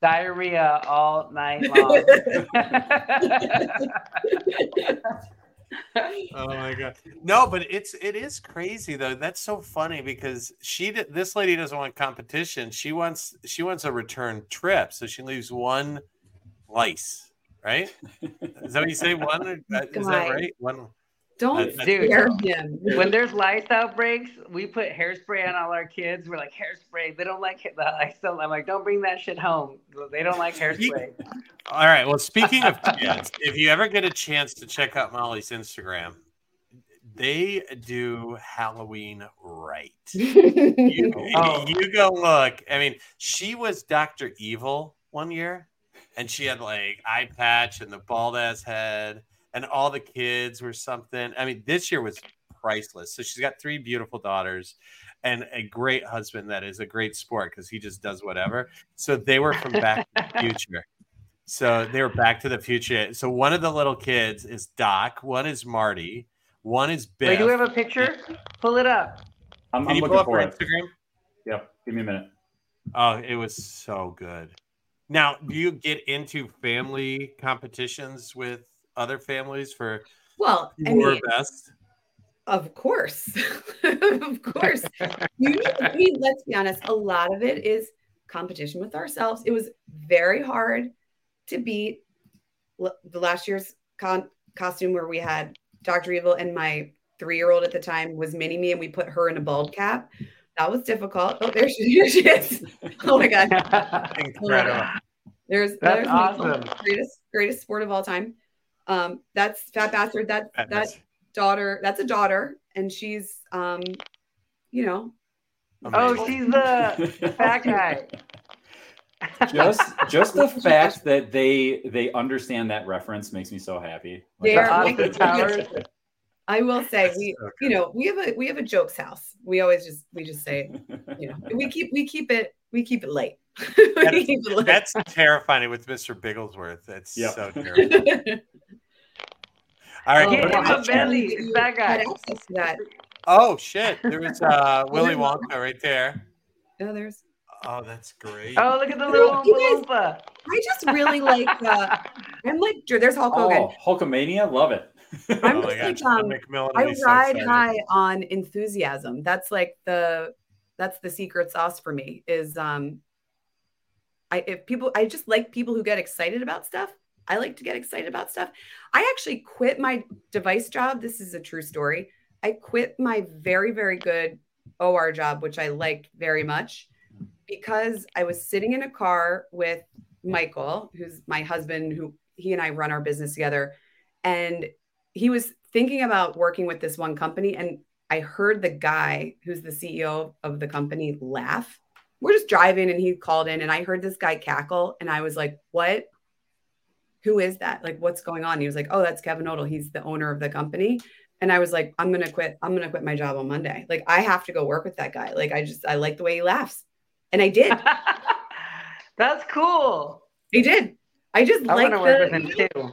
Diarrhea all night long. Oh my god. No, but it's it is crazy though. That's so funny because she did, this lady doesn't want competition. She wants she wants a return trip. So she leaves one lice, right? Is that what you say? One uh, is that right? One Don't Dude. scare him. when there's lice outbreaks, we put hairspray on all our kids. We're like hairspray. They don't like it. The lice don't. I'm like, don't bring that shit home. They don't like hairspray. All right. Well, speaking of kids, if you ever get a chance to check out Molly's Instagram, they do Halloween right. You, Oh. you go look. I mean, she was Dr. Evil one year, and she had like eye patch and the bald ass head, and all the kids were something. I mean, this year was priceless. So she's got three beautiful daughters and a great husband that is a great sport because he just does whatever. So they were from Back to the Future. So they were Back to the Future. So one of the little kids is Doc, one is Marty, one is Biff. Wait, do we have a picture? Pull it up. I'm, Can I'm you pull looking up for her it. Instagram? Yep. Give me a minute. Oh, it was so good. Now, do you get into family competitions with other families for Well, I your mean, best? of course, of course. You, I mean, let's be honest. A lot of it is competition with ourselves. It was very hard to beat l- the last year's con- costume where we had Dr. Evil and my three-year-old at the time was Mini Me, and we put her in a bald cap. That was difficult. Oh, there she, here she is. Oh my god. Incredible. There's That's there's awesome. greatest greatest sport of all time. Um, that's Fat Bastard. That that Goodness. daughter. That's a daughter, and she's um, you know, Oh, she's the fat guy. just just the fact that they they understand that reference makes me so happy. Like, They're- Austin Powers. I will say we, so you know, we have a we have a jokes house. We always just we just say, you know, we keep we keep it we keep it light. we keep it light. That's terrifying with Mr. Bigglesworth. That's Yep. so terrifying. All right. Oh, Get what him about- a belly. It's that guy. Had access to that. oh shit! There was uh, Willy Wonka right there. Oh, there's. Oh, that's great. Oh, look at the little You Oompa guys- I just really like. Uh, I'm like there's Hulk Hogan. oh, Hulkamania, love it. I'm oh just gosh, like, um, I will be so ride high on enthusiasm. That's like the that's the secret sauce for me is um I if people I just like people who get excited about stuff. I like to get excited about stuff. I actually quit my device job. This is a true story. I quit my very very good OR job which I liked very much because I was sitting in a car with Michael, who's my husband who he and I run our business together and he was thinking about working with this one company and i heard the guy who's the ceo of the company laugh we're just driving and he called in and i heard this guy cackle and i was like what who is that like what's going on he was like oh that's kevin odell he's the owner of the company and i was like i'm gonna quit i'm gonna quit my job on monday like i have to go work with that guy like i just i like the way he laughs and i did That's cool. i did i just I like want to work the him too.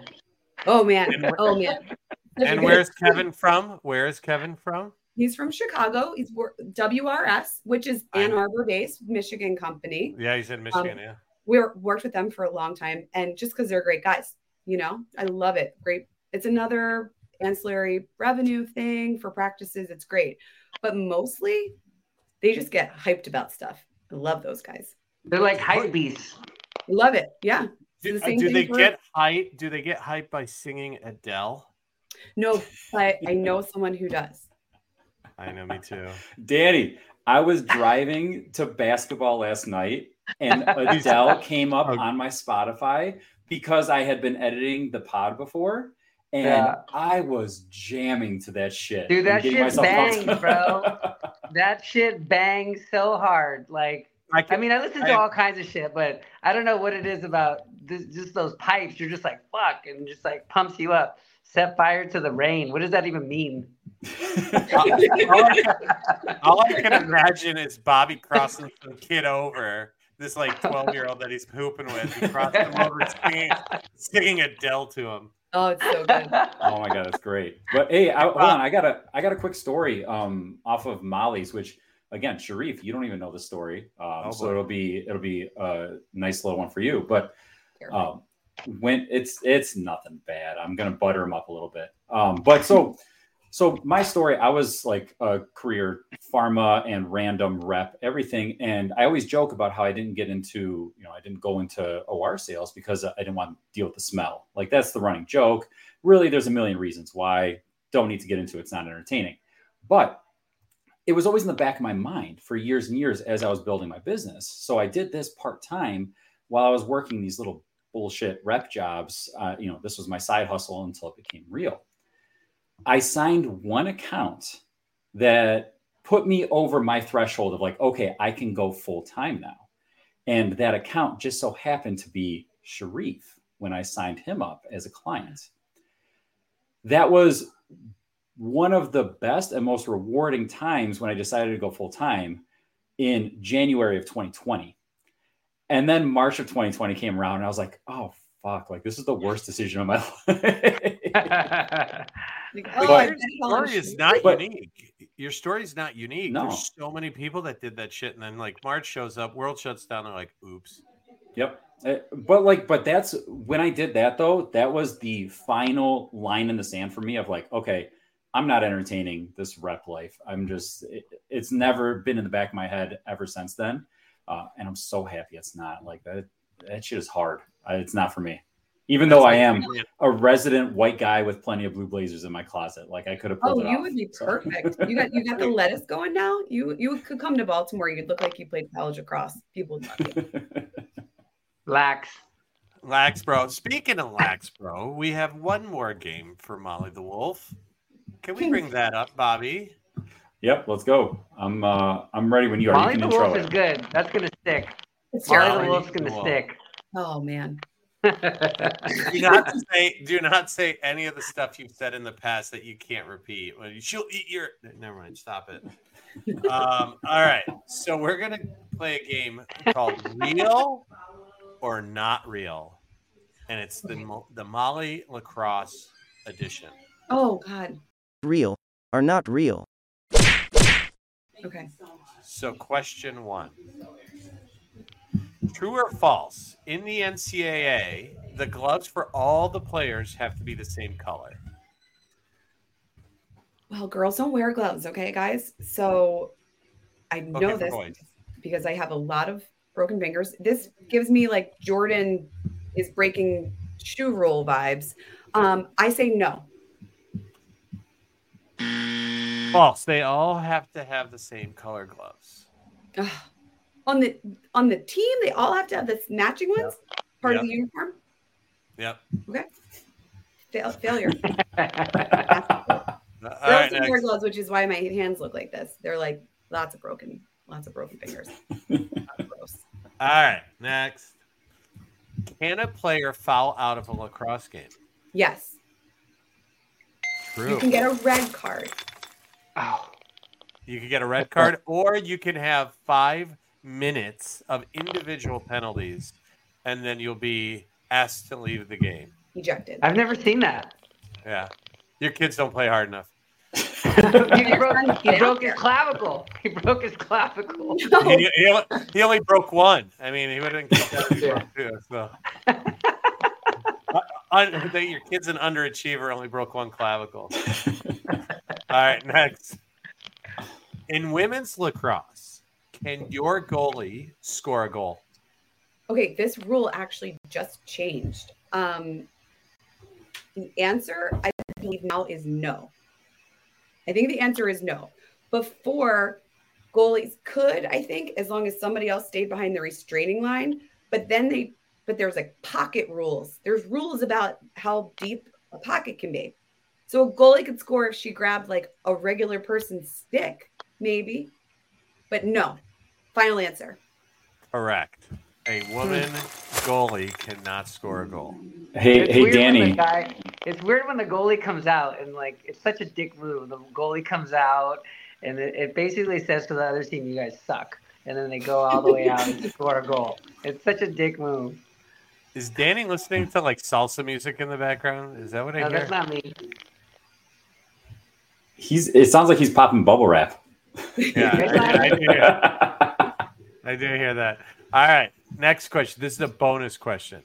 oh man oh man Such a And good- where's Kevin from? Where is Kevin from? He's from Chicago. He's WRS, which is Ann. Arbor based Michigan company. Yeah, he's in Michigan. Um, yeah. We worked with them for a long time. And just because they're great guys, you know, I love it. Great. It's another ancillary revenue thing for practices. It's great. But mostly they just get hyped about stuff. I love those guys. They're like hype beasts. Love it. Yeah. Do, the uh, same do they get hype? Do they get hype by singing Adele? No, but I know someone who does. I know, me too. Danny, I was driving to basketball last night and Adele came up on my Spotify because I had been editing the pod before. And Yeah. I was jamming to that shit. Dude, that shit myself bangs, pumped. bro. that shit bangs so hard. Like, I, I mean, I listen to I- all kinds of shit, but I don't know what it is about this, just those pipes. You're just like, fuck, and just like pumps you up. Set fire to the rain. What does that even mean? all, I, all I can imagine is Bobby crossing some kid over, this like 12 year old that he's pooping with. He crossed him over singing, singing Adele to him. Oh, it's so good. oh my god, that's great. But hey, I, hold on, I got a I got a quick story um off of Molly's, which again, Sharif, you don't even know the story, um, Oh, so boy. it'll be it'll be a nice little one for you. But um, when it's it's nothing bad. I'm gonna butter him up a little bit. Um, but so so my story, I was like a career pharma and random rep, everything, and I always joke about how I didn't get into you know I didn't go into OR sales because I didn't want to deal with the smell. Like that's the running joke. Really, there's a million reasons why. Don't need to get into it. It's not entertaining, but it was always in the back of my mind for years and years as I was building my business. So I did this part time while I was working these little bullshit rep jobs. Uh, you know, this was my side hustle until it became real. I signed one account that put me over my threshold of like, okay, I can go full time now. And that account just so happened to be Sharif when I signed him up as a client. That was one of the best and most rewarding times when I decided to go full time in January of 2020. And then March of 2020 came around and I was like, oh, fuck, like this is the worst decision of my life. Like, But oh, your bet it on story is not But- unique. Your story is not unique. No. There's so many people that did that shit, and then like March shows up, world shuts down. They're like, "Oops." Yep. Uh, But like, but that's when I did that though, that was the final line in the sand for me of like, okay, I'm not entertaining this rep life. I'm just, it, it's never been in the back of my head ever since then. Uh, and I'm so happy it's not like that. That shit is hard. Uh, it's not for me. Even though I am a resident white guy with plenty of blue blazers in my closet, like I could have Oh, pulled it you off. would be So- perfect. You got you got the lettuce going now. You you could come to Baltimore. You'd look like you played college lacrosse. People would love you. Lax. Lax, bro. Speaking of Lax, bro, we have one more game for Molly the Wolf. Can we bring that up, Bobby? yep, let's go. I'm uh I'm ready when you are. Molly you the Wolf is good. That's gonna stick. It's Molly the Wolf's gonna Wolf. stick. Oh man. Do not say do not say any of the stuff you've said in the past that you can't repeat. Well, She'll eat your never mind, stop it. Um, all right. So we're gonna play a game called Real or Not Real. And it's the the Molly Lacrosse edition. Oh God. Real or not real? Okay. So question one. True or false? In the NCAA, the gloves for all the players have to be the same color. Well, girls don't wear gloves, okay, guys. So I know Okay, this boys. because I have a lot of broken fingers. This gives me like Jordan is breaking shoe rule vibes. Um, I say no. False. They all have to have the same color gloves. Ugh. On the on the team, they all have to have the matching ones, part of the uniform. Yep. Fail, failure. All Girls wear next. gloves, which is why my hands look like this. They're like lots of broken, lots of broken fingers. Gross. All right, next. Can a player foul out of a lacrosse game? Yes, True. you can get a red card. Oh, You can get a red card, or you can have five minutes of individual penalties, and then you'll be asked to leave the game. Ejected. I've never seen that. Yeah. Your kids don't play hard enough. he broke, he broke his clavicle. He broke his clavicle. He, he only- he only broke one. I mean, he would have kept that if he broke two. So. Uh, un- that your kid's an underachiever, only broke one clavicle. All right, next. In women's lacrosse, can your goalie score a goal? Okay, this rule actually just changed. Um, the answer, I believe now, is no. I think the answer is no. Before, goalies could, I think, as long as somebody else stayed behind the restraining line. But then they, but there's like pocket rules. There's rules about how deep a pocket can be. So a goalie could score if she grabbed like a regular person's stick, maybe. But no. Final answer. Correct. A hmm. woman goalie cannot score a goal. Hey, It's hey, weird when the Danny. guy- it's weird when the goalie comes out and like it's such a dick move. The goalie comes out and it, it basically says to the other team, "You guys suck," and then they go all the way out and score a goal. It's such a dick move. Is Danny listening to like salsa music in the background? Is that what I No, hear? that's not me. He's. It sounds like he's popping bubble wrap. yeah, I, I do hear, I do hear that. All right, next question. This is a bonus question.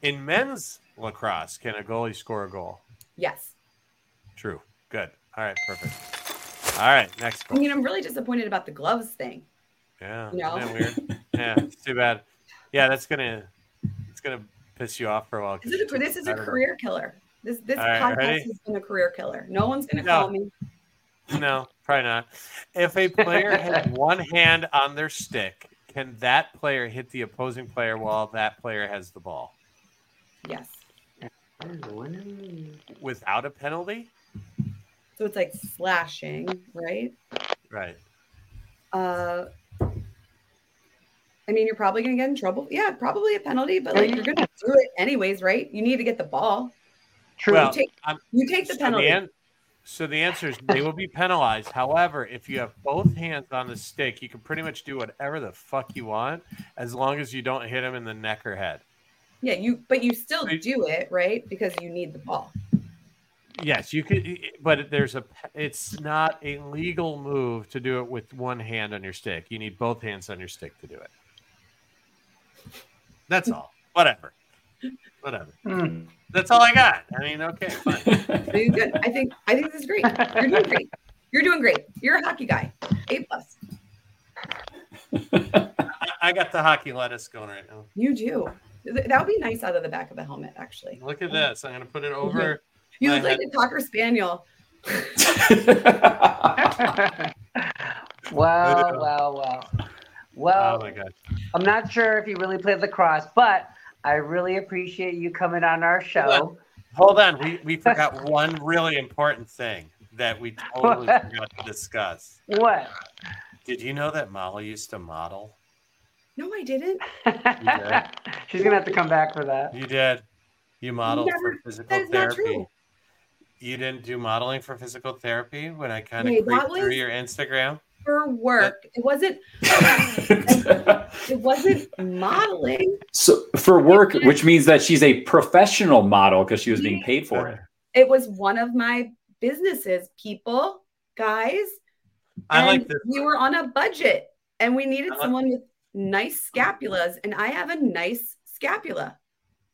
In men's lacrosse, can a goalie score a goal? Yes. True. Good. All right, perfect. All right, next I question. mean, I'm really disappointed about the gloves thing. Yeah. No. Isn't that weird? yeah, it's too bad. Yeah, that's gonna it's gonna piss you off for a while. This is a, this is a career killer. This this All podcast has been a career killer. No one's gonna No. call me. No, probably not. If a player has one hand on their stick, can that player hit the opposing player while that player has the ball Yes. without a penalty? So it's like slashing, right? Right. Uh I mean, you're probably gonna get in trouble. Yeah, probably a penalty, but like you're gonna do it anyways, right? You need to get the ball. True. Well, you take you take the so penalty. an- so the answer is they will be penalized. However, if you have both hands on the stick, you can pretty much do whatever the fuck you want as long as you don't hit him in the neck or head. yeah, you but you still do it, right? Because you need the ball. Yes, you could, but there's a. It's not a legal move to do it with one hand on your stick. You need both hands on your stick to do it. That's all. Whatever. Whatever. Hmm. That's all I got. I mean, okay, fine. Good. I think I think this is great. You're doing great. You're doing great. You're a hockey guy. A plus. I, I got the hockey lettuce going right now. You do. That would be nice out of the back of the helmet, actually. Look at this. I'm gonna put it over. You look like head. a cocker spaniel. wow, do. wow, wow. Oh my god. I'm not sure if you really played lacrosse, but I really appreciate you coming on our show. Hold on. We we forgot one really important thing that we totally What? forgot to discuss. What? Did you know that Molly used to model? No, I didn't. She's gonna have to come back for that. You did. You modeled Never- for physical that is not therapy. true. You didn't do modeling for physical therapy when I kind of Wait, creeped that through was- your Instagram. For work, it wasn't. It wasn't modeling. so for work, which means that she's a professional model because she was being paid for it. It was one of my businesses. People, guys, I and like this. We were on a budget, and we needed like- someone with nice scapulas, and I have a nice scapula.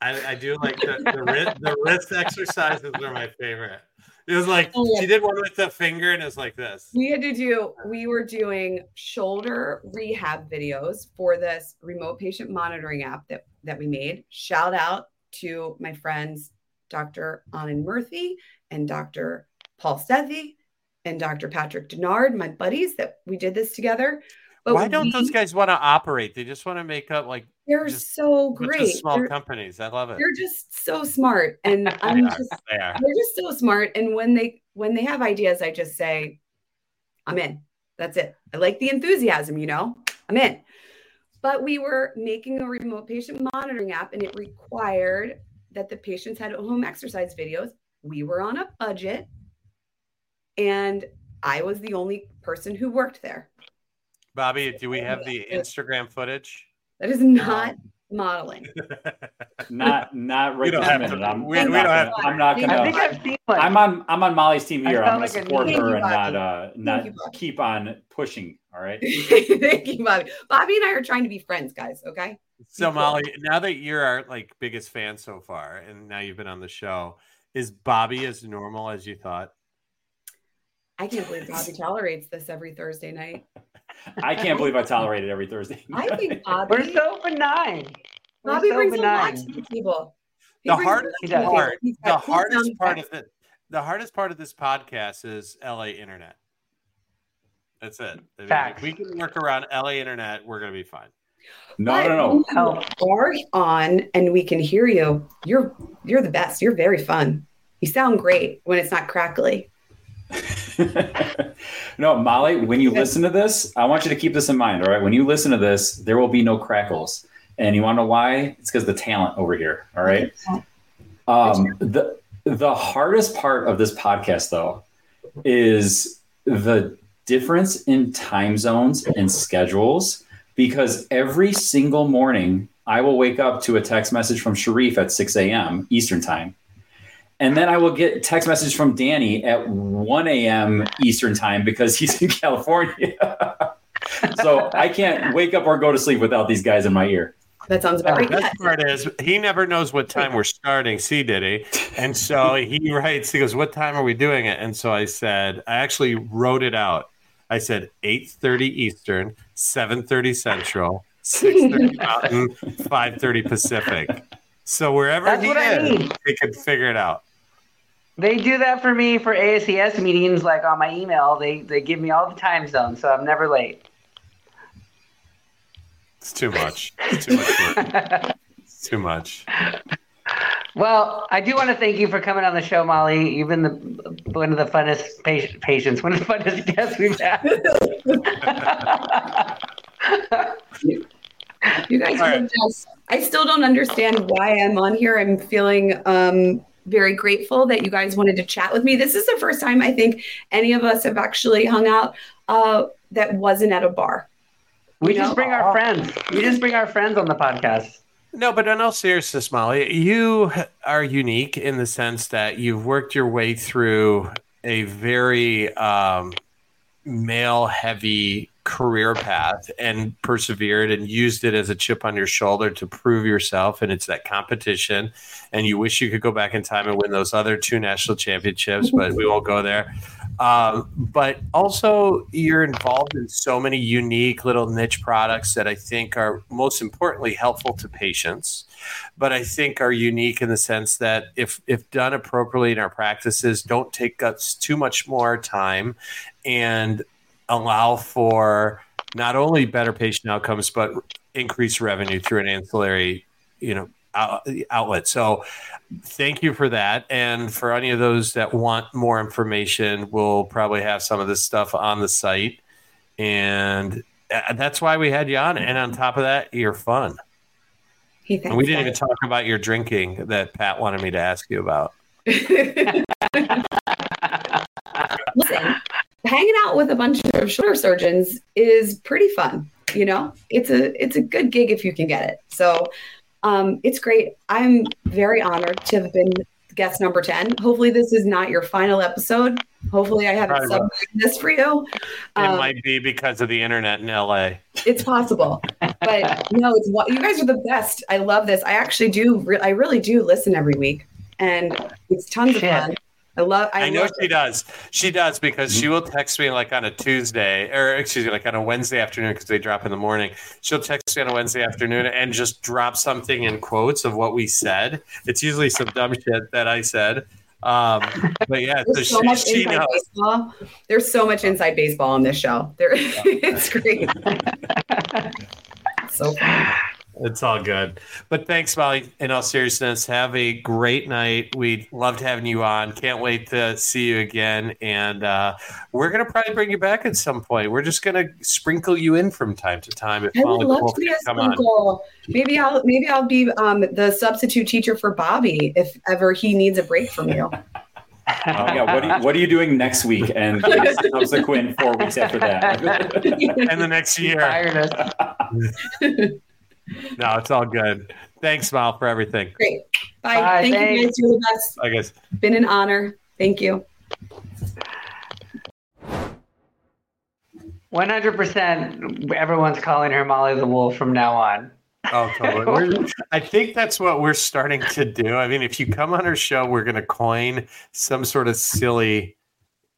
I, I do like the the wrist, the wrist exercises are my favorite. It was like Oh, yeah. she did one with the finger and it was like this. We had to do. We were doing shoulder rehab videos for this remote patient monitoring app that that we made. Shout out to my friends, Dr. Anand Murthy and Dr. Paul Sethi and Dr. Patrick Denard, my buddies that we did this together. But Why don't we- those guys want to operate? They just want to make up like They're so great. small They're, companies. I love it. they're just so smart, and I'm just They are. they're just so smart. And when they when they have ideas, I just say, I'm in. That's it. I like the enthusiasm, you know. I'm in. But we were making a remote patient monitoring app, and it required that the patients had home exercise videos. We were on a budget, and I was the only person who worked there. Bobby, do we have the Instagram footage? That is not modeling. Not not right We don't this have minute. to- I'm, we- I'm we not don't gonna- I'm not gonna. I think I've seen one. I'm on I'm on Molly's team here. I'm gonna a support her you, and not uh not you, keep on pushing. All right. Thank you, Bobby. Bobby and I are trying to be friends, guys. Okay. So Cool. Molly, now that you're our like biggest fan so far, and now you've been on the show, is Bobby as normal as you thought? I can't believe Bobby tolerates this every Thursday night. I can't believe I tolerate it every Thursday. I think Bobby, We're so benign. We're Bobby so brings a lot to the table. He The hardest lot to the table. part, the hardest part of it, the hardest part of this podcast is LA internet. That's it. I mean, if we can work around LA internet, we're gonna be fine. No, But no, no. when Help. are on and we can hear you. You're you're the best. You're very fun. You sound great when it's not crackly. no, Molly, when you listen to this, I want you to keep this in mind. All right. When you listen to this, there will be no crackles. And you want to know why? It's because the talent over here. All right. Um, the the hardest part of this podcast, though, is the difference in time zones and schedules. Because every single morning, I will wake up to a text message from Sharif at 6 a.m. Eastern time. And then I will get text message from Danny at 1 a.m. Eastern time because he's in California. so I can't wake up or go to sleep without these guys in my ear. That sounds about oh, right. The best part is he never knows what time we're starting. See, did he? And so he writes. He goes, "What time are we doing it?" And so I said, I actually wrote it out. I said eight thirty Eastern, seven thirty Central, six thirty Mountain, five thirty Pacific. So wherever That's he what I is, he can figure it out. They do that for me for ASES meetings, like on my email. They they give me all the time zones, so I'm never late. It's too much. It's too much. It's too much. Well, I do want to thank you for coming on the show, Molly. You've been the one of the funnest pa- patients, one of the funnest guests we've had. You guys are right. just, I still don't understand why I'm on here. I'm feeling um, very grateful that you guys wanted to chat with me. This is the first time I think any of us have actually hung out uh, that wasn't at a bar. we You just know? bring our friends. We just bring our friends on the podcast. No, but in all seriousness, Molly, you are unique in the sense that you've worked your way through a very um, male heavy career path and persevered and used it as a chip on your shoulder to prove yourself. And it's that competition. And you wish you could go back in time and win those other two national championships, but we won't go there. Um, but also, you're involved in so many unique little niche products that I think are most importantly helpful to patients, but I think are unique in the sense that if if done appropriately in our practices, don't take us too much more time and allow for not only better patient outcomes but increased revenue through an ancillary, you know, out- outlet. So thank you for that. And for any of those that want more information, we'll probably have some of this stuff on the site. And uh, that's why we had you on. And on top of that, you're fun. He And we didn't even talk about your drinking that Pat wanted me to ask you about. Listen, hanging out with a bunch of shoulder surgeons is pretty fun. You know, it's a it's a good gig if you can get it. So um, it's great. I'm very honored to have been guest number 10. Hopefully this is not your final episode. Hopefully I haven't Probably subbed this for you. It Um, might be because of the internet in LA. it's possible but no it's what you guys are the best i love this i actually do re- i really do listen every week and it's tons Shit. of fun i love i, I know love she it. does. She does because she will text me like on a Tuesday or excuse me, like on a Wednesday afternoon because they drop in the morning. She'll text me on a Wednesday afternoon and just drop something in quotes of what we said. It's usually some dumb shit that I said. Um, but yeah, there's so she, much she inside knows. baseball there's so much inside baseball on this show there it's great so fun. It's all good. But thanks, Molly. In all seriousness, have a great night. We loved having you on. Can't wait to see you again. And uh, we're going to probably bring you back at some point. We're just going to sprinkle you in from time to time. If I would Molly love to be a come on. sprinkle. Maybe I'll maybe I'll be um, the substitute teacher for Bobby if ever he needs a break from you. Oh, yeah. What are, you, what are you doing next week and the subsequent four weeks after that? And the next year. Fired us. No, it's all good. Thanks, Mal, for everything. Great. Bye. Bye, Thank you guys. You're the best. I guess. Been an honor. Thank you. One hundred percent. Everyone's calling her Molly the Wolf from now on. Oh, totally. We're- I think that's what we're starting to do. I mean, if you come on our show, we're going to coin some sort of silly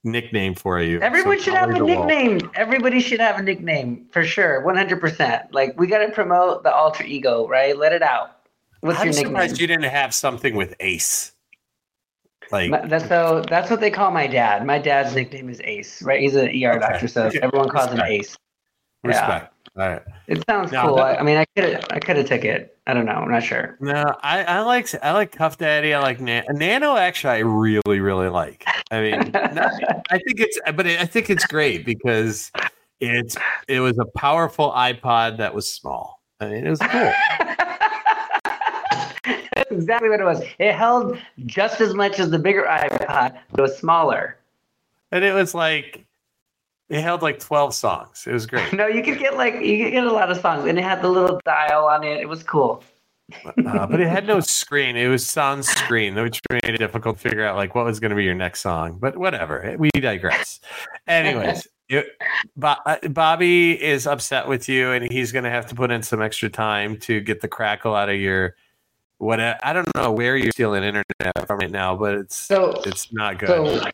nickname for you. Everyone So should have a Molly the Wolf. nickname. Everybody should have a nickname for sure. One hundred percent. Like we got to promote the alter ego, right? Let it out. What's I'm your surprised you didn't have something with Ace. Like, My- That's so. That's what they call my dad. My dad's nickname is Ace, right? He's an ER Okay. doctor, so everyone calls him Ace. Respect. All right. It sounds No, cool. that- I, I mean, I could I could have took it. I don't know. I'm not sure. No, I, I like I like Cuff Daddy. I like Nan- Nano. Actually, I really really like. I mean, not, I think it's but I think it's great because it's it was a powerful iPod that was small. I mean, it was cool. That's exactly what it was. It held just as much as the bigger iPod, but it was smaller. and it was like it held like 12 songs. It was great. No, you could get like you could get a lot of songs, and it had the little dial on it. It was cool. uh, but it had no screen. It was sans screen which made it difficult to figure out like what was going to be your next song but whatever. We digress. Anyways it, Bo- uh, bobby is upset with you and he's going to have to put in some extra time to get the crackle out of your what i don't know where you're stealing internet from right now but it's So it's not good. So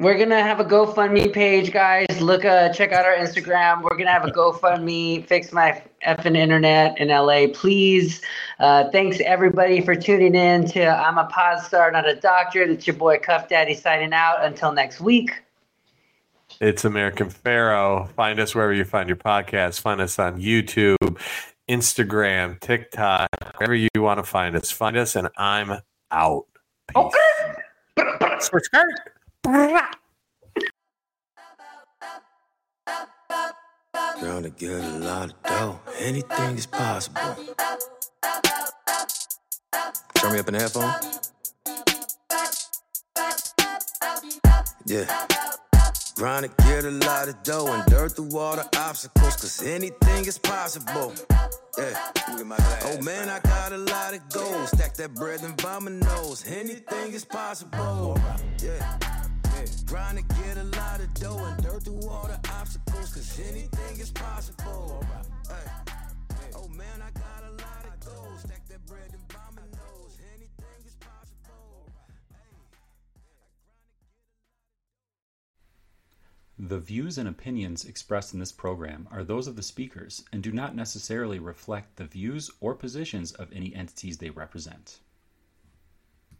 we're gonna have a GoFundMe page, guys. Look, uh, check out our Instagram. We're gonna have a GoFundMe. Fix my effing internet in LA, please. Uh, thanks everybody for tuning in to I'm a pod star, not a doctor. It's your boy Cuff Daddy signing out. Until next week. It's American Pharaoh. Find us wherever you find your podcast. Find us on YouTube, Instagram, TikTok, wherever you want to find us. Find us, and I'm out. Peace. Skirt, skirt. Gonna get a lot of dough. Anything is possible. Turn me up in the headphone. Yeah. Trying to get a lot of dough and dirt the obstacles, cause anything is possible. Yeah. Oh man, I got a lot of gold. Stack that bread and my nose. Anything is possible. Yeah. Trying to get a lot of dough and dirt through all the obstacles, cause anything is possible. Hey. Oh man, I got a lot of. Stack that bread and. The views and opinions expressed in this program are those of the speakers and do not necessarily reflect the views or positions of any entities they represent.